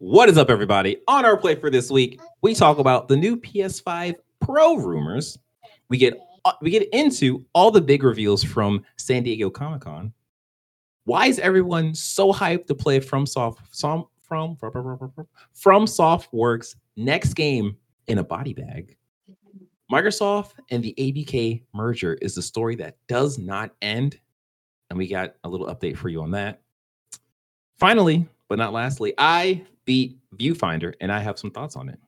What is up, everybody? On our play for this week, we talk about the new PS5 Pro rumors. We get uh, we get into all the big reveals from San Diego Comic Con. Why is everyone so hyped to play from soft from from from Softworks next game in a body bag? Microsoft and the ABK merger is the story that does not end, and we got a little update for you on that. Finally, but not lastly, I beat Viewfinder, and I have some thoughts on it.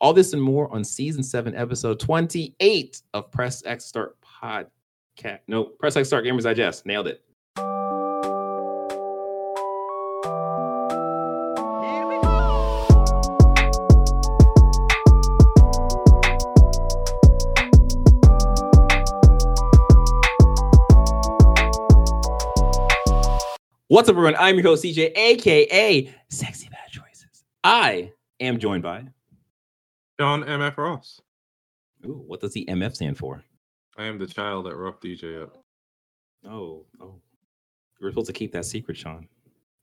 All this and more on season seven, episode 28 of Press X Start Podcast. No, Press X Start Gamers Digest. Nailed it. What's up, everyone? I'm your host, DJ, aka Sexy Bad Choices. I am joined by John MF Ross. Ooh, what does the MF stand for? I am the child that roughed DJ up. Oh, oh. You were supposed to keep that secret, Sean.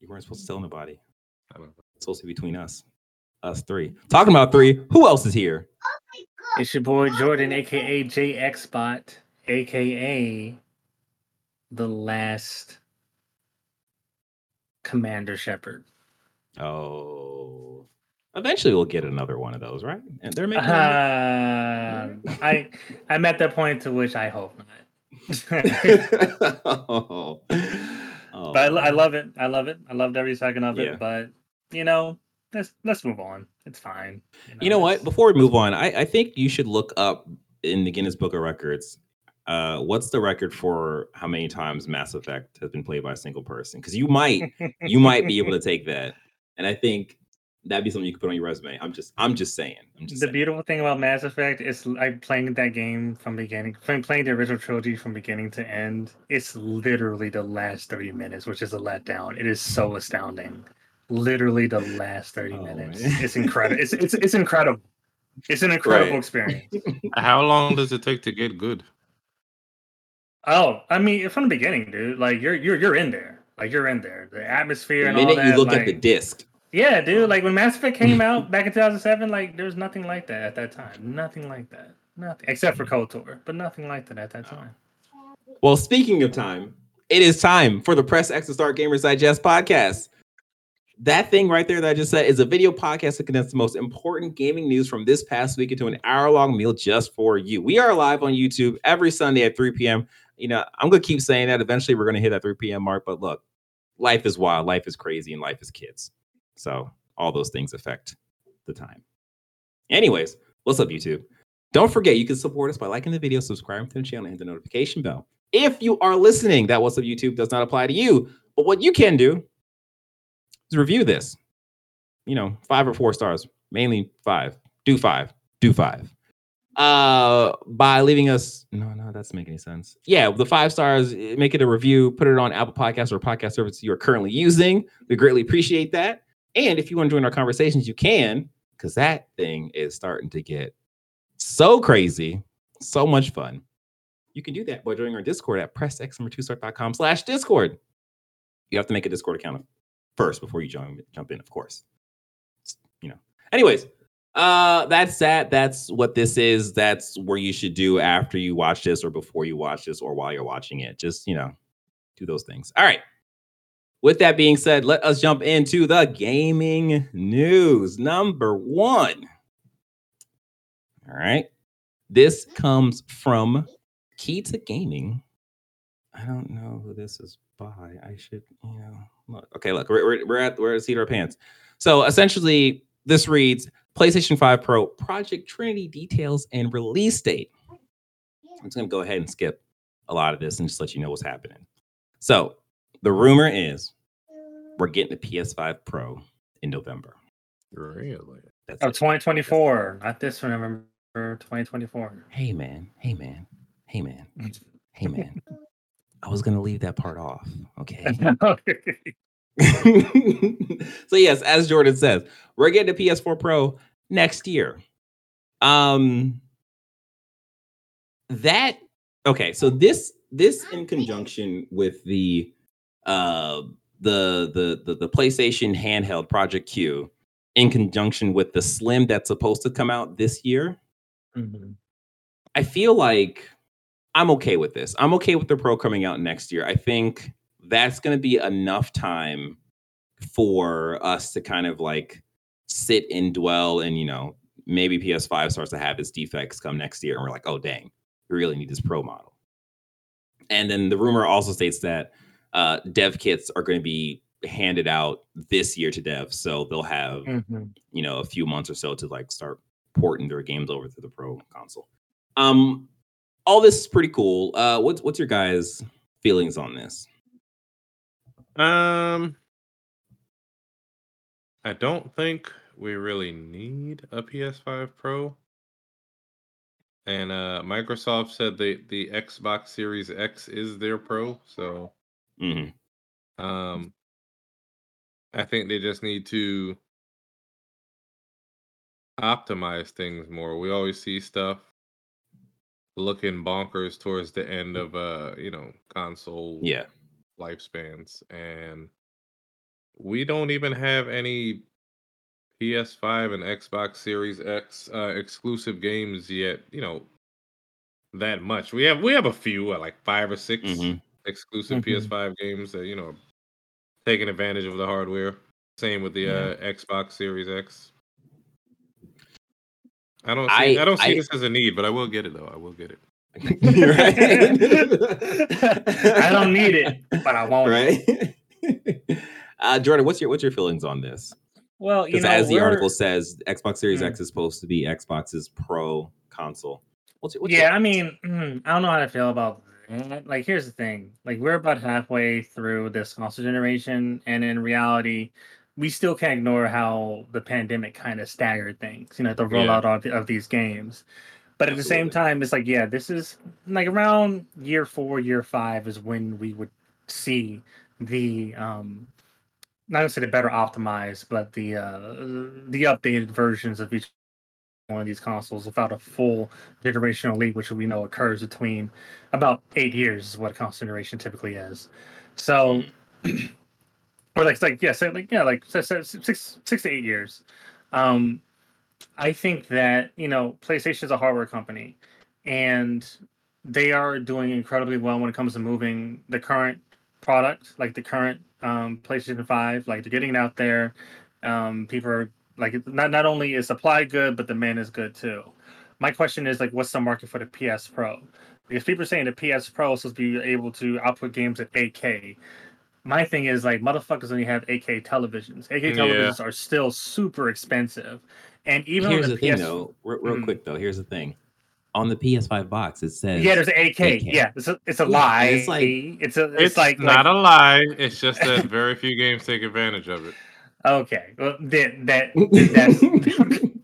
You weren't supposed to tell nobody. I don't know. It's supposed to be between us. Us three. Talking about three, who else is here? It's your boy Jordan, aka JXBot, aka the last Commander Shepard. Oh. Eventually we'll get another one of those, right? And they're making Uh, I I'm at the point to which I hope not. oh. Oh, but I, I love it. I love it. I loved every second of Yeah. it. But you know, let's let's move on. It's fine. You know what? Before we move on, I, I think you should look up in the Guinness Book of Records. Uh, what's the record for how many times Mass Effect has been played by a single person? Because you might you might be able to take that, and I think that'd be something you could put on your resume. I'm just I'm just saying. I'm just the saying. beautiful thing about Mass Effect is like playing that game from beginning, from playing the original trilogy from beginning to end. It's literally the last thirty minutes, which is a letdown. It is so astounding. Literally the last thirty Oh, minutes. man. It's incredible. It's, it's it's incredible. It's an incredible Right. experience. How long does it take to get good? Oh, I mean, from the beginning, dude. Like you're you're you're in there. Like you're in there. The atmosphere The and all minute that. you look like, at the disc, Yeah, dude. Like when Mass Effect came out back in 2007, like there was nothing like that at that time. Nothing like that. Nothing except for KOTOR, but nothing like that at that time. Well, speaking of time, it is time for the Press X and Start Gamers Digest podcast. That thing right there that I just said is a video podcast that condenses the most important gaming news from this past week into an hour long meal just for you. We are live on YouTube every Sunday at 3 p.m. You know, I'm to keep saying that. Eventually, we're to hit that 3 p.m. mark. But look, life is wild, life is crazy, and life is kids. So all those things affect the time. Anyways, what's up, YouTube? Don't forget, you can support us by liking the video, subscribing to the channel, and hit the notification bell. If you are listening, that What's Up YouTube does not apply to you. But what you can do is review this. You know, five or four stars, mainly five. Do five. Do five. Uh, by leaving us. No, no, that doesn't make any sense. Yeah, the five stars. eh, Make it a review. Put it on Apple Podcasts or podcast service you are currently using. We greatly appreciate that. And if you want to join our conversations, you can, because that thing is starting to get so crazy, so much fun. You can do that by joining our Discord at pressxnumber2start.com slash Discord. You have to make a Discord account first before you jump, jump in, of course. You know. Anyways, uh that's that. That's what this is. That's where you should do after you watch this or before you watch this or while you're watching it. Just, you know, do those things. All right. With that being said, let us jump into the gaming news. Number one. All right. This comes from Key to Gaming. I don't know who this is by. I should, you know, look. Okay, look, we're, we're, at we're at seat our pants. So essentially, this reads PlayStation 5 Pro Project Trinity details and release date. I'm just gonna go ahead and skip a lot of this and just let you know what's happening. So the rumor is we're getting the PS5 Pro in November. Really? That's Oh, it. 2024, not this. November 2024. Hey man, hey man, hey man, hey man. I was gonna leave that part off. Okay. so yes, as Jordan says, we're getting a PS4 Pro next year. Um that okay, so this this in conjunction with the uh the the the, the PlayStation handheld Project Q in conjunction with the Slim that's supposed to come out this year. Mhm. I feel like I'm okay with this. I'm okay with the Pro coming out next year. I think that's going to be enough time for us to kind of like sit and dwell and, you know, maybe PS5 starts to have its defects come next year and we're like, oh, dang, we really need this Pro model. And then the rumor also states that uh, dev kits are going to be handed out this year to devs. So they'll have Mhm. you know a few months or so to like start porting their games over to the pro console um all this is pretty cool uh what's what's your guys feelings on this Um, I don't think we really need a PS5 Pro. And uh, Microsoft said the the Xbox Series X is their Pro, so Mhm. um, I think they just need to optimize things more. We always see stuff looking bonkers towards the end of uh, you know, console yeah lifespans and we don't even have any PS5 and Xbox Series X uh, exclusive games yet, you know, that much. We have we have a few, uh, like 5 or 6 Mhm. exclusive Mhm. PS5 games that, you know, taking advantage of the hardware. Same with the uh, Xbox Series X. I don't see I- I, don't see I- this as a need, but I will get it though. I will get it. I don't need it, but I want it. right uh jordan what's your what's your feelings on this Well, you because know, as the article says xbox series Mm. x is supposed to be xbox's pro console what's, your- what's yeah, your- I mean, mm, I don't know how to feel about that. Like, here's the thing: like, we're about halfway through this console generation, and in reality, we still can't ignore how the pandemic kind of staggered things. You know, the Yeah. rollout of, of these games. But at the same time, it's like, yeah, this is like around year four, year five is when we would see the um not necessarily better optimized, but the uh the updated versions of each one of these consoles without a full generational leap, which we know occurs between about eight years is what a console generation typically is. So or like it's like yeah, so like yeah, like so- so six six to eight years. Um I think that, you know, PlayStation is a hardware company and they are doing incredibly well when it comes to moving the current product, like the current um, PlayStation 5. Like they're getting it out there. Um, people are like, not, not only is supply good, but demand is good too. My question is like, what's the market for the PS Pro? Because people are saying the PS Pro is supposed to be able to output games at 8K. My thing is like, motherfuckers only have 8K televisions. 8K Yeah. televisions are still super expensive. And even here's on the the, thing PS though real, real Mhm. quick though here's the thing on the ps5 box it says Yeah, there's an 8K. 8K. Yeah, it's a, it's a Yeah, lie. it's like- it's a it's, It's, like not like, a lie. It's just that very few games take advantage of it. okay. Well, that that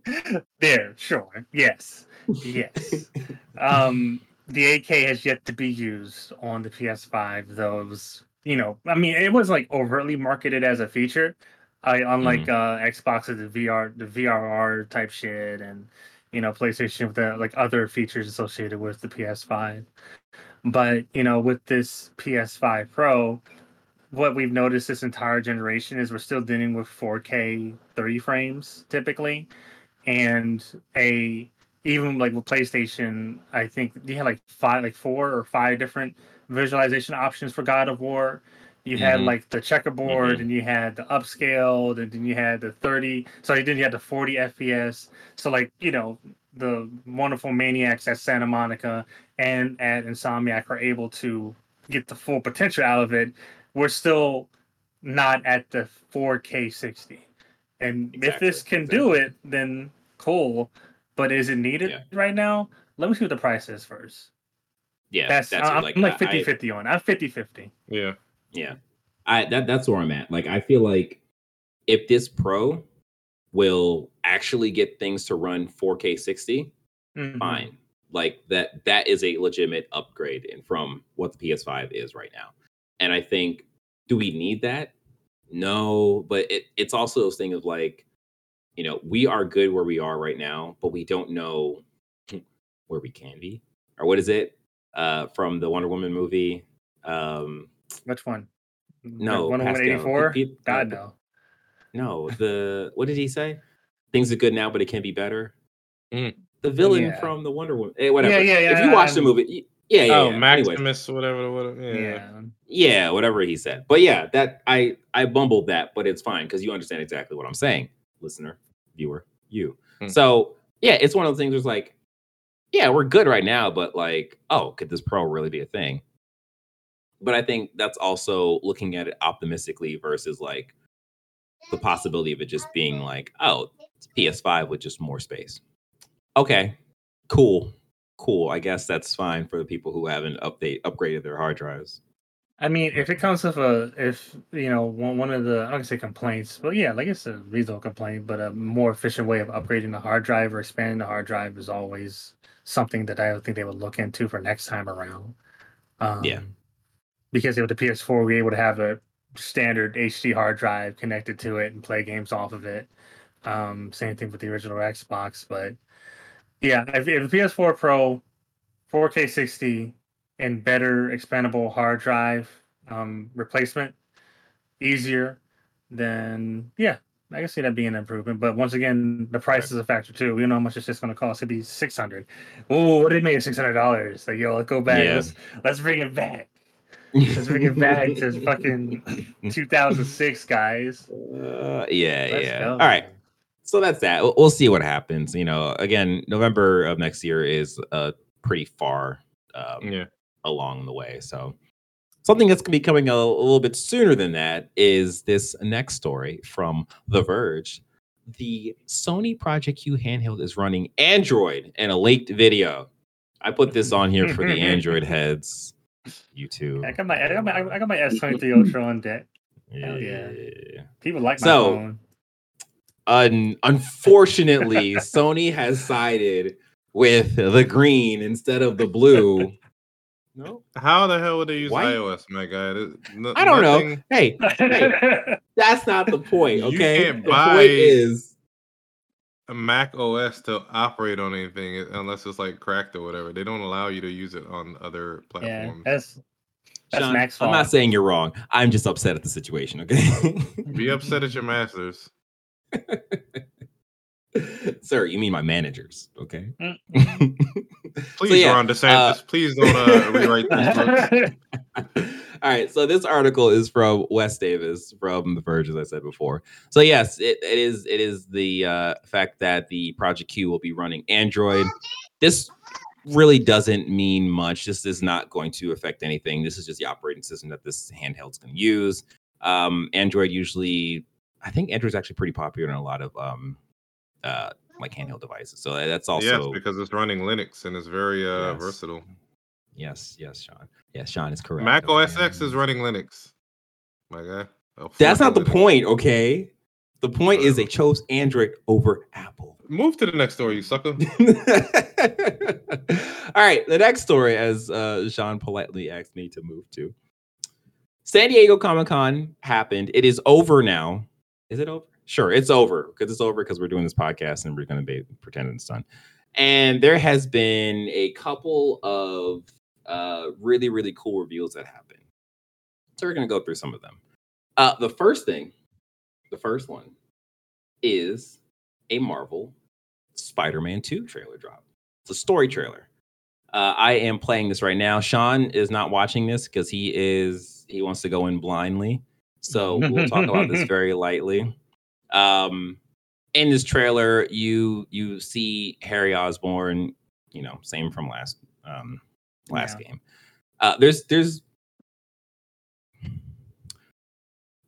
that's there. Sure. Yes. Yes. Um, the 8K has yet to be used on the PS5, though it was you know I mean it was like overtly marketed as a feature. I unlike uh Xbox the VR the VRR type shit and you know PlayStation with the like other features associated with the PS5. But you know, with this PS5 Pro, what we've noticed this entire generation is we're still dealing with 4K 30 frames typically, and a even like with PlayStation, I think you had like five, like four or five different visualization options for God of War. You had Mhm. like the checkerboard, Mhm. and you had the upscaled, and then you had the 30. Sorry, then you had the 40 FPS. So like you know the wonderful maniacs at Santa Monica and at Insomniac are able to get the full potential out of it. We're still not at the 4K 60. And if this Exactly, can do it, then cool. But is it needed Yeah. right now? Let me see what the price is first. yeah That's, that's, I'm like, like I- 50 I- 50 on. it. I'm 50 50. Yeah. Yeah. I that that's where I'm at. Like I feel like if this pro will actually get things to run 4K 60, Mm-hmm. fine. Like that that is a legitimate upgrade in from what the PS5 is right now. And I think do we need that? No, but it, it's also those thing of like, you know, we are good where we are right now, but we don't know where we can be. Or what is it? Uh from the Wonder Woman movie. Um Which one? no, One Pascal. eighty four. Pe- pe- God no. no, the what did he say? Things are good now, but it can be better. Mm. The villain Yeah. from the Wonder Woman. Eh, whatever. Yeah, yeah, If you watch the movie, y- yeah, yeah. oh, yeah. Maximus, Anyways, whatever, whatever. Yeah. Yeah. yeah, whatever he said. But yeah, that I I bumbled that, but it's fine because you understand exactly what I'm saying, listener, viewer, you. Hmm. So yeah, it's one of those things. Where it's like, yeah, we're good right now, but like, oh, could this pro really be a thing? But I think that's also looking at it optimistically versus like the possibility of it just being like, oh, it's PS5 with just more space. Okay, cool, cool. I guess that's fine for the people who haven't update upgraded their hard drives. I mean, if it comes with a, if you know, one, one of the, not gonna say complaints, but yeah, like it's a reasonable complaint, but a more efficient way of upgrading the hard drive or expanding the hard drive is always something that I think they would look into for next time around. Um, Yeah. Because with the PS4, we were able to have a standard HD hard drive connected to it and play games off of it. Um, same thing with the original Xbox, but yeah, if, if the PS4 Pro, 4K 60, and better expandable hard drive um, replacement, easier, then yeah, I can see that being an improvement. But once again, the price Right. is a factor too. We don't know how much it's just going to cost. It'd be six hundred. Oh, what did it make six hundred dollars? Like yo, let's go back. Yeah. Let's let's bring it back. Let's bring it back to fucking 2006, guys. Uh, yeah, Let's yeah. go. All right. So that's that. We'll, we'll see what happens. You know, again, November of next year is uh pretty far um, Yeah. along the way. So something that's gonna be coming a, a little bit sooner than that is this next story from The Verge. The Sony Project Q handheld is running Android in a leaked video. I put this on here for the Android heads. YouTube. I got my I got my I got my S23 Ultra on deck. Hell yeah. People like my So, phone. Un- unfortunately, Sony has sided with the green instead of the blue. No, How the hell would they use White? iOS, my guy? No- I don't know. Hey, hey, that's not the point. You Okay, can't the point is a Mac OS to operate on anything uh, unless it's like cracked or whatever. They don't allow you to use it on other platforms. yeah, platforms. that's that's Sean, Max I'm not saying you're wrong. I'm just upset at the situation. Okay, Be upset at your masters. sir. You mean my managers? Okay. Mm. Please, yeah, Ron DeSantis, please don't uh, rewrite these books. All right, so this article is from Wes Davis from The Verge, as I said before. So yes, it, it is it is the uh, fact that the Project Q will be running Android. This really doesn't mean much. This is not going to affect anything. This is just the operating system that this handheld's going to use. Um, Android usually, I think Android's actually pretty popular in a lot of um, uh, like handheld devices. So that's also yes, because it's running Linux and it's very uh, Yes. versatile. yes, yes, Sean. Yes, Sean is correct. Mac OS okay? X is running Linux. My guy. A That's not the point, okay? The point is they chose Android over Apple. Move to the next story, you sucker. All right, the next story, as uh, Sean politely asked me to move to, San Diego Comic Con happened. It is over now. Is it over? Sure, it's over because it's over because we're doing this podcast and we're going to be pretending it's done. And there has been a couple of uh, really, really cool reveals that happened. So we're going to go through some of them. Uh, the first thing, the first one, is a Marvel Spider-Man 2 trailer drop. It's a story trailer. Uh, I am playing this right now. Sean is not watching this because he is he wants to go in blindly. So we'll talk about this very lightly. Um, in this trailer, you you see Harry Osborn, you know, same from last um last Yeah. game. Uh, there's there's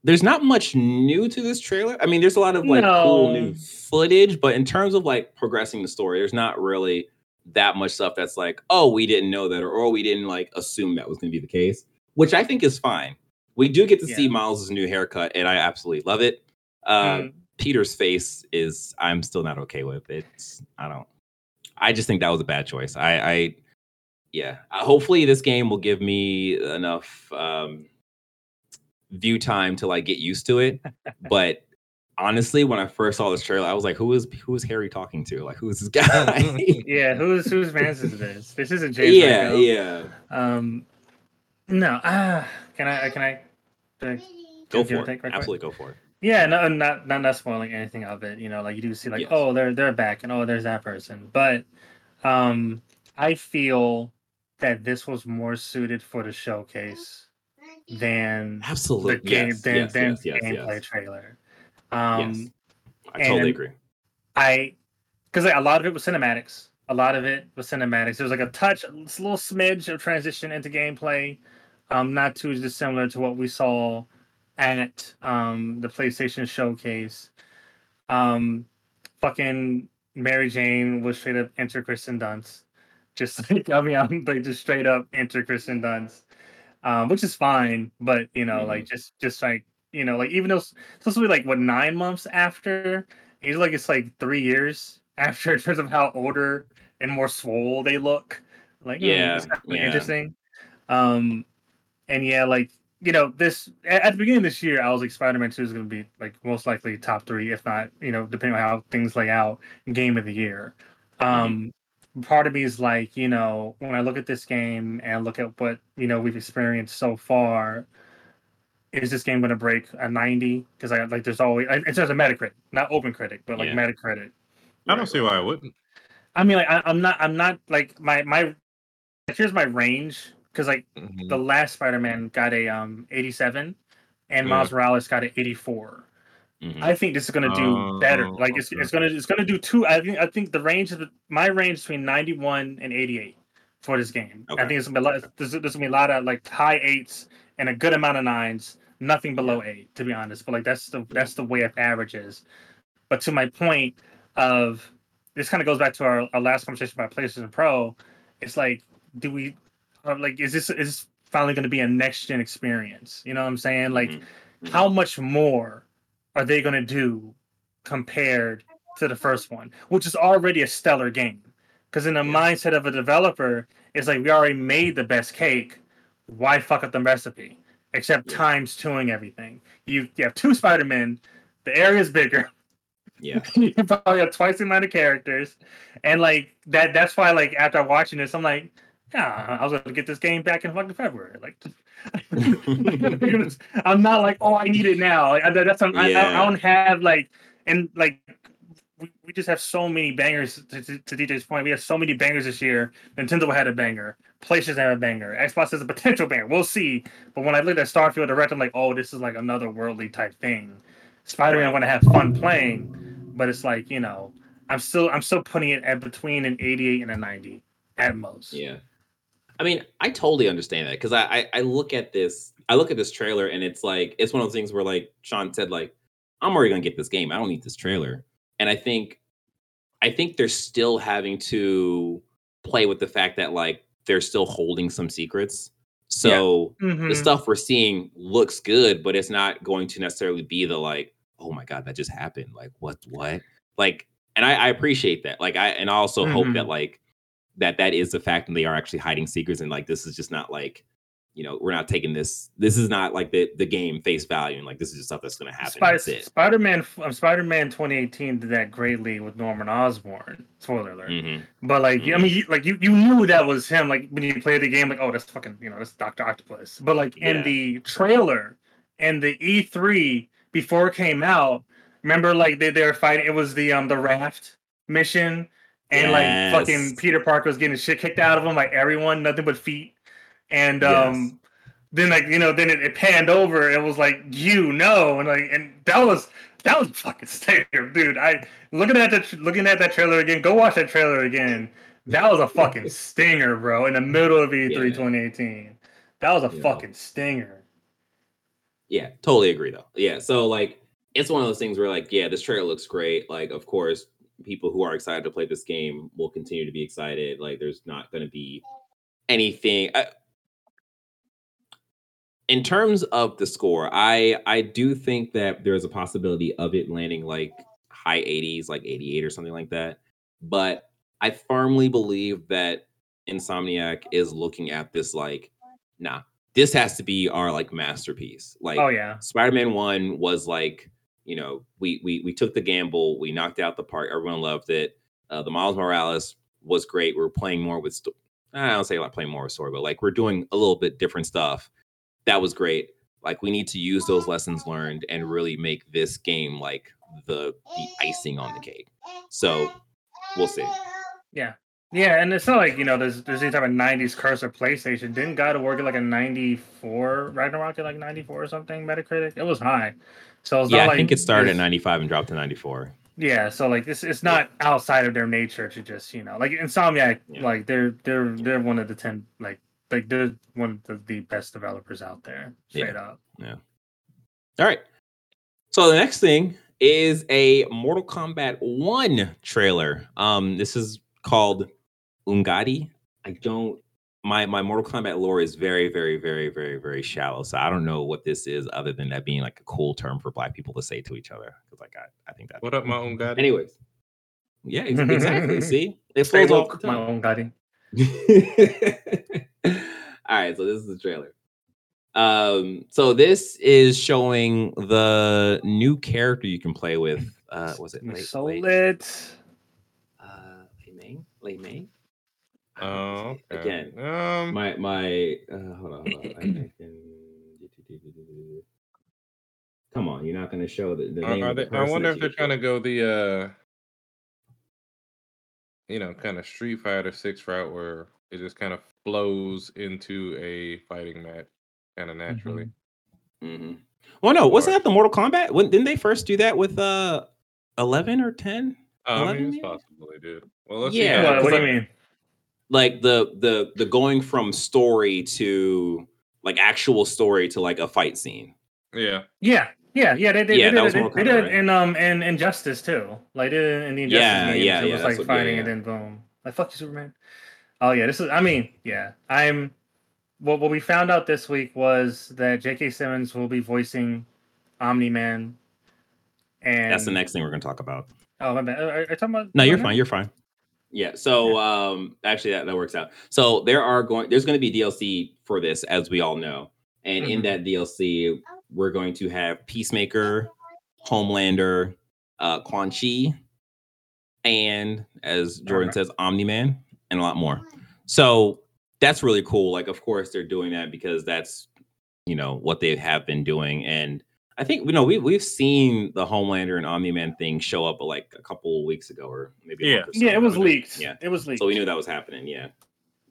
there's not much new to this trailer. I mean, there's a lot of like cool new footage, but in terms of like progressing the story, there's not really that much stuff that's like, oh, we didn't know that, or oh, we didn't like assume that was going to be the case, which I think is fine. We do get to see Yeah. Miles' new haircut, and I absolutely love it. Uh, Mm, Peter's face is I'm still not okay with. It's I don't. I just think that was a bad choice. I, I yeah. Uh, hopefully this game will give me enough um, view time to like get used to it. but honestly, when I first saw this trailer, I was like, who is who is Harry talking to? Like, who is this guy? yeah, who's whose man's is this? This isn't James. yeah, Mango. yeah. Um, no. Ah, can I? Can I? uh, Go for it. right quick? Absolutely, go for it. Yeah, no, not not not spoiling anything of it. You know, like you do see like, Yes. oh, they're they're back, and oh, there's that person. But um, I feel that this was more suited for the showcase than the Absolutely. game yes, than yes, than yes, yes, gameplay yes. trailer. Um, Yes. I totally agree. I because like, a lot of it was cinematics. A lot of it was cinematics. There was like a touch, a little smidge of transition into gameplay. Um, not too dissimilar to what we saw at um the PlayStation showcase. Um, fucking Mary Jane was straight up enter Kirsten Dunst. Just like I mean, I'm like just straight up enter Kirsten Dunst, um, which is fine. But you know, Mhm. like just just like you know, like even though it's supposed to be like what nine months after, it's like it's like three years after in terms of how older and more swole they look. Like yeah, Yeah, yeah. interesting. Um, and yeah, like you know, this at, the beginning of this year, I was like Spider-Man Two is going to be like most likely top three, if not you know, depending on how things lay out, game of the year. Um, part of me is like, you know, when I look at this game and look at what you know we've experienced so far, is this game going to break a ninety? Because I like, there's always in terms of Metacritic, not Open Critic, but like Yeah. Metacritic. I don't see why I wouldn't. I mean, like I, I'm not, I'm not like my my. Here's my range because like Mhm. the last Spider-Man got a um 87, and Yeah. Miles Morales got an 84. Mhm. I think this is gonna do better. Oh, Like it's, okay. it's gonna it's gonna do two. I think I think the range of the, my range between 91 and 88 for this game. Okay. I think it's gonna be a lot. There's, there's gonna be a lot of like high eights and a good amount of nines. Nothing below eight, to be honest. But like that's the that's the way of averages. But to my point of this kind of goes back to our, our last conversation about PlayStation Pro. It's like, do we like is this is this finally going to be a next gen experience? You know what I'm saying? Like, Mhm. Mhm. how much more are they going to do compared to the first one, which is already a stellar game? Because in the Yeah. mindset of a developer, it's like we already made the best cake. Why fuck up the recipe? Except Yeah. times twoing everything. You, you have two Spider Men. The area's bigger. Yeah. you probably have twice the amount of characters, and like that. That's why, like after watching this, I'm like, yeah, I was gonna get this game back in fucking February. Like, I'm not like, oh, I need it now. Like, I- that's I, I, Yeah. I don't have like, and like, we, we just have so many bangers. To, to, to DJ's point, we have so many bangers this year. Nintendo had a banger. PlayStation had a banger. Xbox has a potential banger. We'll see. But when I looked at Starfield Direct, I'm like, oh, this is like another worldly type thing. Spider-Man, I'm gonna have fun playing, but it's like you know, I'm still I'm still putting it at between an 88 and a 90 at most. Yeah. I mean, I totally understand that because I, I I look at this, I look at this trailer and it's like it's one of those things where like Sean said, like, I'm already gonna get this game. I don't need this trailer. And I think I think they're still having to play with the fact that like they're still holding some secrets. So the Mhm. stuff we're seeing looks good, but it's not going to necessarily be the like, oh my god, that just happened. Like what what? Like, and I, I appreciate that. Like I and I also hope Mhm. that like that that is the fact and they are actually hiding secrets and like this is just not like you know we're not taking this this is not like the the game face value and like this is just stuff that's going to happen Spider- Spider-Man um, Spider-Man 2018 did that greatly with Norman Osborn. Spoiler alert. Mhm. But like, I Mhm. mean, you, like you, you knew that was him. Like when you played the game, like, oh, that's fucking, you know, that's Doctor Octopus. But like in Yeah. the trailer and the E3 before it came out, remember like they, they were fighting. It was the um the raft mission, and like fucking Peter Parker was getting shit kicked out of him. Like everyone, nothing but feet. And um, then like you know, then it, it panned over. and It was like you know, and like and that was that was fucking stinger, dude. I looking at that looking at that trailer again. Go watch that trailer again. That was a fucking stinger, bro. In the middle of E3 Yeah. 2018, that was a Yeah. fucking stinger. Yeah, totally agree though. Yeah, so like it's one of those things where like yeah, this trailer looks great. Like of course, people who are excited to play this game will continue to be excited. Like there's not going to be anything I, in terms of the score. I I do think that there's a possibility of it landing like high 80s, like 88 or something like that. But I firmly believe that Insomniac is looking at this like, nah, this has to be our like masterpiece. Like Oh yeah, Spider-Man One was like, you know, we we we took the gamble, we knocked out the park, everyone loved it. Uh, the Miles Morales was great. We are playing more with, I don't say like playing more with story, but like we're doing a little bit different stuff. That was great. like we need to use those lessons learned and really make this game like the the icing on the cake. So we'll see. Yeah. Yeah, and it's not like you know there's there's any type of '90s curse of PlayStation. Didn't God of War get like a '94 Ragnarok at like '94 or something Metacritic? It was high. So it's Yeah, not I think it started at 95 and dropped to 94. Yeah, so like it's it's not outside of their nature to just you know like Insomniac Yeah. like they're they're they're one of the ten like like they're one of the, the best developers out there straight up. Yeah. All right. So the next thing is a Mortal Kombat 1 trailer. Um this is called Umgadi. I don't my my Mortal Kombat lore is very very very very very shallow. So I don't know what this is other than that being like a cool term for black people to say to each other cuz like I, I think that What up, my own guy? Anyways. Yeah, exactly. See? It Stay flows off woke, my own guy. All right, so this is the trailer. Um, so this is showing the new character you can play with. Uh, was it Lei- So Lei- lit. uh, Li Mei? Li Mei? I Oh, okay. Again, Um, my my uh, hold on, hold on. I, I can... Come on, you're not going to show the, the are- name. are of the I wonder if they're you trying to go the, uh, you know, kind of Street Fighter Six route where it just kind of flows into a fighting match, kind of naturally. Mhm. Well, no, wasn't that the Mortal Kombat? When, didn't they first do that with uh 11 or 10? Oh, I 11 mean, it's possible they did. Well, let's Yeah, see. What, what do you mean? Like the the the going from story to like actual story to like a fight scene. Yeah, Yeah, yeah, yeah. They, they, Yeah, they that did, was it, Mortal they did Kombat, it right? in um in Injustice too. Like they did it in the Injustice Yeah, games. yeah, it yeah, was that's like what- yeah, fighting yeah. and then boom. Like fuck you, Superman. Oh yeah, this is. I mean, yeah. I'm. What what we found out this week was that J.K. Simmons will be voicing Omni Man. And That's the next thing we're gonna talk about. Oh my bad. Are, are you talking about? No, you're Omni-Man? fine. You're fine. Yeah. So um actually that, that works out. So there are going there's going to be DLC for this, as we all know. And in Mhm. that DLC, we're going to have Peacemaker, Homelander, uh Quan Chi, and as Jordan Alright. says, Omni Man, and a lot more. So that's really cool. Like, of course, they're doing that because that's you know what they have been doing. And I think you know we we've seen the Homelander and Omni Man thing show up like a couple weeks ago, or maybe a Yeah. month or so Yeah, it was ago. leaked. Yeah. it was leaked. So we knew that was happening. Yeah.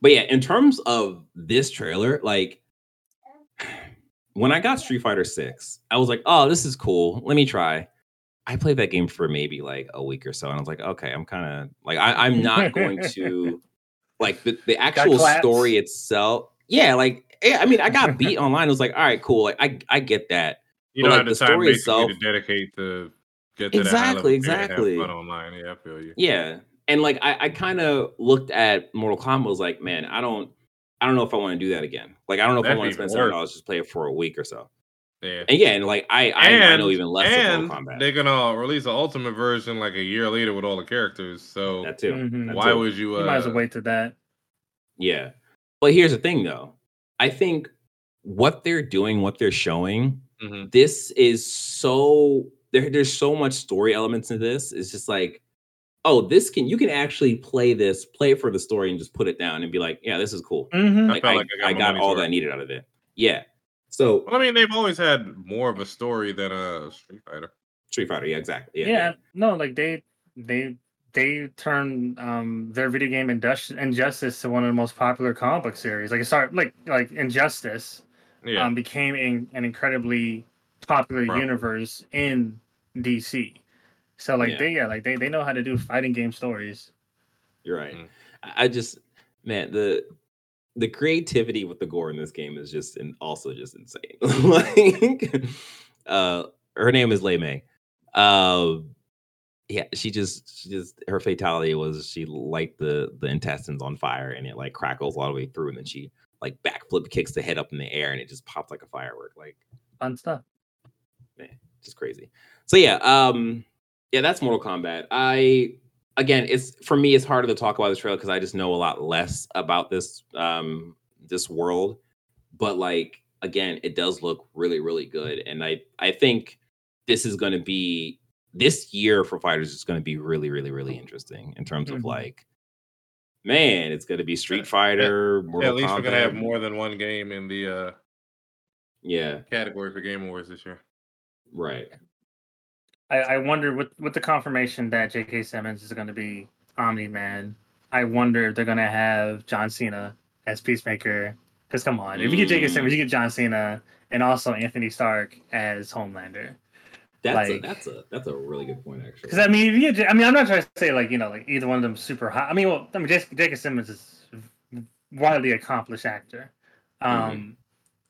But yeah, in terms of this trailer, like when I got Street Fighter 6, I was like, oh, this is cool. Let me try. I played that game for maybe like a week or so, and I was like, okay, I'm kind of like, I, I'm not going to like the, the actual story itself. Yeah, like, yeah, I mean, I got beat online. I was like, all right, cool. Like, I, I get that. You But, don't like, have the the time story basically itself- to dedicate to get to Exactly, that high level and have exactly. fun online. Yeah, I feel you. Yeah. And like I, I kind of looked at Mortal Kombat was like, man, I don't I don't know if I want to do that again. Like I don't know if I want to spend even seven dollars just play it for a week or so. Yeah. And yeah, and like I I, I know even less and of Mortal they're gonna release an ultimate version like a year later with all the characters. So that too. Mhm. that why too. would you? Uh, you might as well wait to that. Yeah. But here's the thing though. I think what they're doing, what they're showing, mhm. this is so there, there's so much story elements in this. It's just like, oh, this can you can actually play this, play it for the story, and just put it down and be like, yeah, this is cool. Mhm. I Like felt I, like I got I got all that I needed out of it. Yeah. So Well, I mean, they've always had more of a story than a Street Fighter. Street Fighter, yeah, exactly. Yeah. Yeah. no, like they they they turned um their video game Indus- Injustice to one of the most popular comic book series. Like it started like like Injustice Yeah. um became an, an incredibly popular Right. universe in DC. So like Yeah. they yeah like they they know how to do fighting game stories. You're right. Mm. I I just man, the the creativity with the gore in this game is just and also just insane. like uh her name is Li Mei. Uh, yeah, she just she just her fatality was she light the the intestines on fire and it like crackles all the way through and then she like backflip kicks the head up in the air and it just pops like a firework. Like Fun stuff. Man, just crazy. So yeah, um, yeah, that's Mortal Kombat. I again, it's for me, it's harder to talk about this trailer because I just know a lot less about this um this world. But like again, it does look really, really good, and I I think this is going to be this year for fighters is going to be really, really, really interesting in terms of Mhm. like. Man, it's going to be Street Fighter. Yeah, at least we're gonna have more than one game in the uh Yeah, category for Game Awards this year. right. I, I wonder with with the confirmation that J.K. Simmons is going to be Omni Man. I wonder if they're going to have John Cena as Peacemaker. Because come on, if you get J.K. Mm. Simmons, you get John Cena, and also Anthony Stark as Homelander. That's a, that's a that's a really good point actually. Because I mean, if you I mean, I'm not trying to say like you know like either one of them super hot. I mean, well, I mean, J- J.K. Simmons is widely accomplished actor. Um,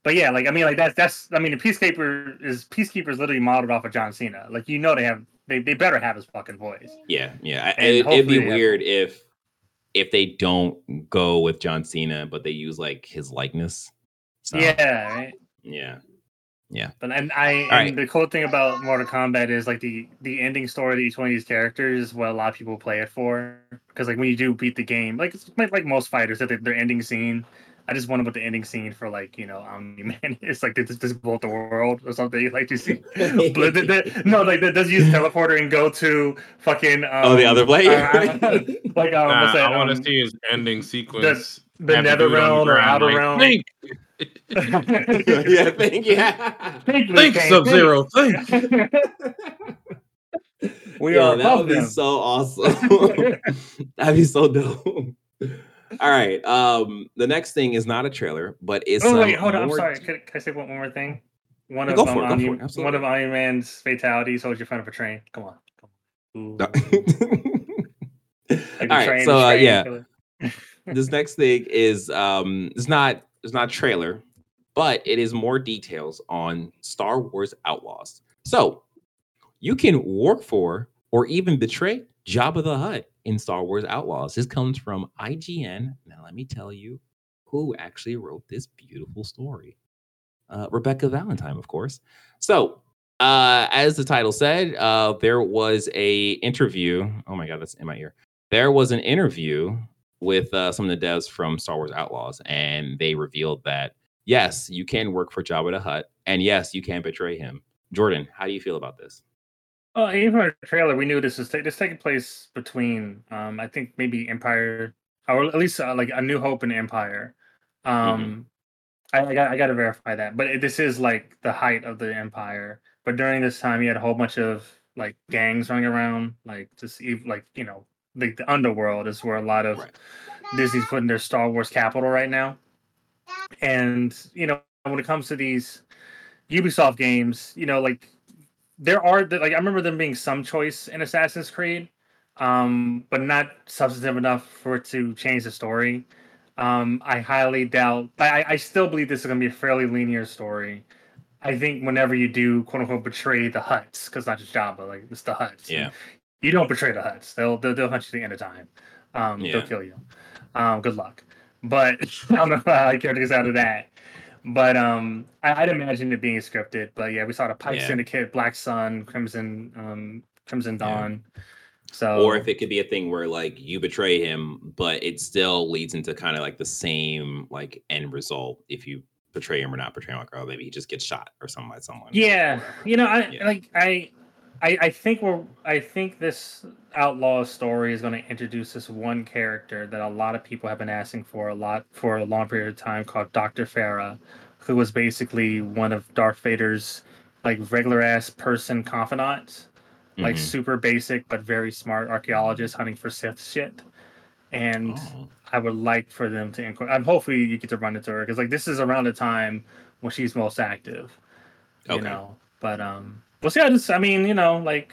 but yeah, like I mean, like that's that's I mean, the Peacekeeper is Peacekeeper is literally modeled off of John Cena. Like you know, they have they, they better have his fucking voice. Yeah, yeah. And It, it'd be they have- weird if if they don't go with John Cena, but they use like his likeness. So, Yeah, right. yeah, Yeah but and I and right. the cool thing about Mortal Kombat is like the the ending story to each one of these characters is what a lot of people play it for. Because like when you do beat the game, like it's like, like most fighters, that their ending scene. I just wonder what the ending scene for like you know Omni Man is It's like. Does this blow up the world or something? Like you see, but the, the, no, like the, does use teleporter and go to fucking um, oh, the other play. uh, like um, Nah, that? I want to um, see his ending sequence. the the nether dude on the realm or outer like, realm. Think, yeah, thank yeah. Think, Liu think, Kang, Sub Zero. Think. think. we Yo, are that above would be so awesome. That'd be so dope. All right. Um, the next thing is not a trailer, but it's Oh wait, hold on. I'm more- sorry. Can, can I say one, one more thing? One Yeah, of um, for it, go for Omni- it, absolutely. one of Iron Man's fatalities holds your front of a train. Come on. Come on. Ooh. Like All the right, train- so the uh, yeah, this next thing is um, it's not it's not trailer, but it is more details on Star Wars Outlaws. So you can work for or even betray Jabba the Hutt in Star Wars Outlaws. This comes from IGN. Now let me tell you who actually wrote this beautiful story. Uh, Rebecca Valentine, of course. So uh, as the title said, uh, there was a interview. Oh my god, that's in my ear. There was an interview with uh, some of the devs from Star Wars Outlaws, and they revealed that yes, you can work for Jabba the Hutt, and yes, you can betray him. Jordan, how do you feel about this? Oh, even from the trailer, we knew this was ta- this taking place between, um, I think maybe Empire, or at least uh, like a New Hope and Empire. Um, I, I got I got to verify that, but it, this is like the height of the Empire. But during this time, you had a whole bunch of like gangs running around, like just like you know, like the underworld is where a lot of Right. Disney's putting their Star Wars capital right now. And you know, when it comes to these Ubisoft games, you know, like there are like I remember them being some choice in Assassin's Creed, um, but not substantive enough for it to change the story. Um, I highly doubt. I, I still believe this is going to be a fairly linear story. I think whenever you do quote unquote betray the Hutts, because not just Jabba, like it's the Hutts. Yeah. You don't betray the Hutts. They'll they'll, they'll hunt you at the end of time. Um, Yeah. They'll kill you. Um, good luck. But I don't know how I care to get out of that. But um, I, I'd imagine it being scripted. But yeah, we saw the Pike Yeah. Syndicate, Black Sun, Crimson, um, Crimson Yeah. Dawn. So Or if it could be a thing where like you betray him, but it still leads into kind of like the same like end result if you betray him or not betray him. Like, oh, maybe he just gets shot or something by someone. Yeah, you know, I Yeah. like I, I, I think we're. I think this outlaw story is going to introduce this one character that a lot of people have been asking for a lot for a long period of time, called Doctor Aphra, who was basically one of Darth Vader's like regular ass person confidants, like Mhm. super basic but very smart archaeologist hunting for Sith shit. And Oh. I would like for them to incorporate. I'm hopefully you get to run into her because like this is around the time when she's most active. You Okay. know, but um, we'll see how this. I mean, you know, like,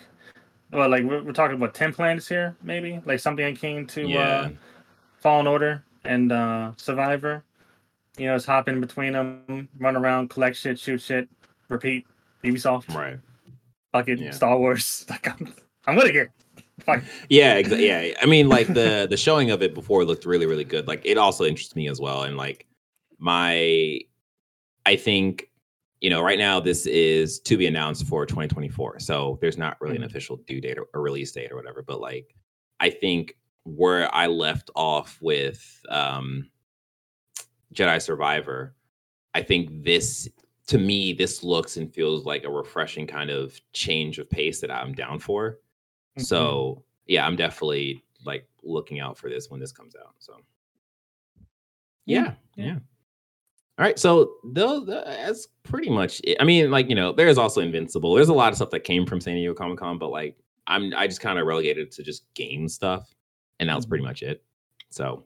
well, like we're, we're talking about ten planets here, maybe like something akin to yeah. uh, Fallen Order and uh, Survivor. You know, just hop in between them, run around, collect shit, shoot shit, repeat. Ubisoft, Right. fucking Yeah. Star Wars. Like I'm, I'm gonna get. Fuck. Yeah, exa- yeah. I mean, like the the showing of it before looked really, really good. Like it also interests me as well. And like my, I think, you know, right now this is to be announced for 2024. So there's not really an official due date or a release date or whatever. But like, I think where I left off with um Jedi Survivor, I think this to me this looks and feels like a refreshing kind of change of pace that I'm down for. Mm-hmm. So yeah, I'm definitely like looking out for this when this comes out. So Yeah, yeah, yeah. All right, so those that's pretty much it. I mean, like you know, there's also Invincible. There's a lot of stuff that came from San Diego Comic Con, but like I'm I just kind of relegated to just game stuff, and that was pretty much it. So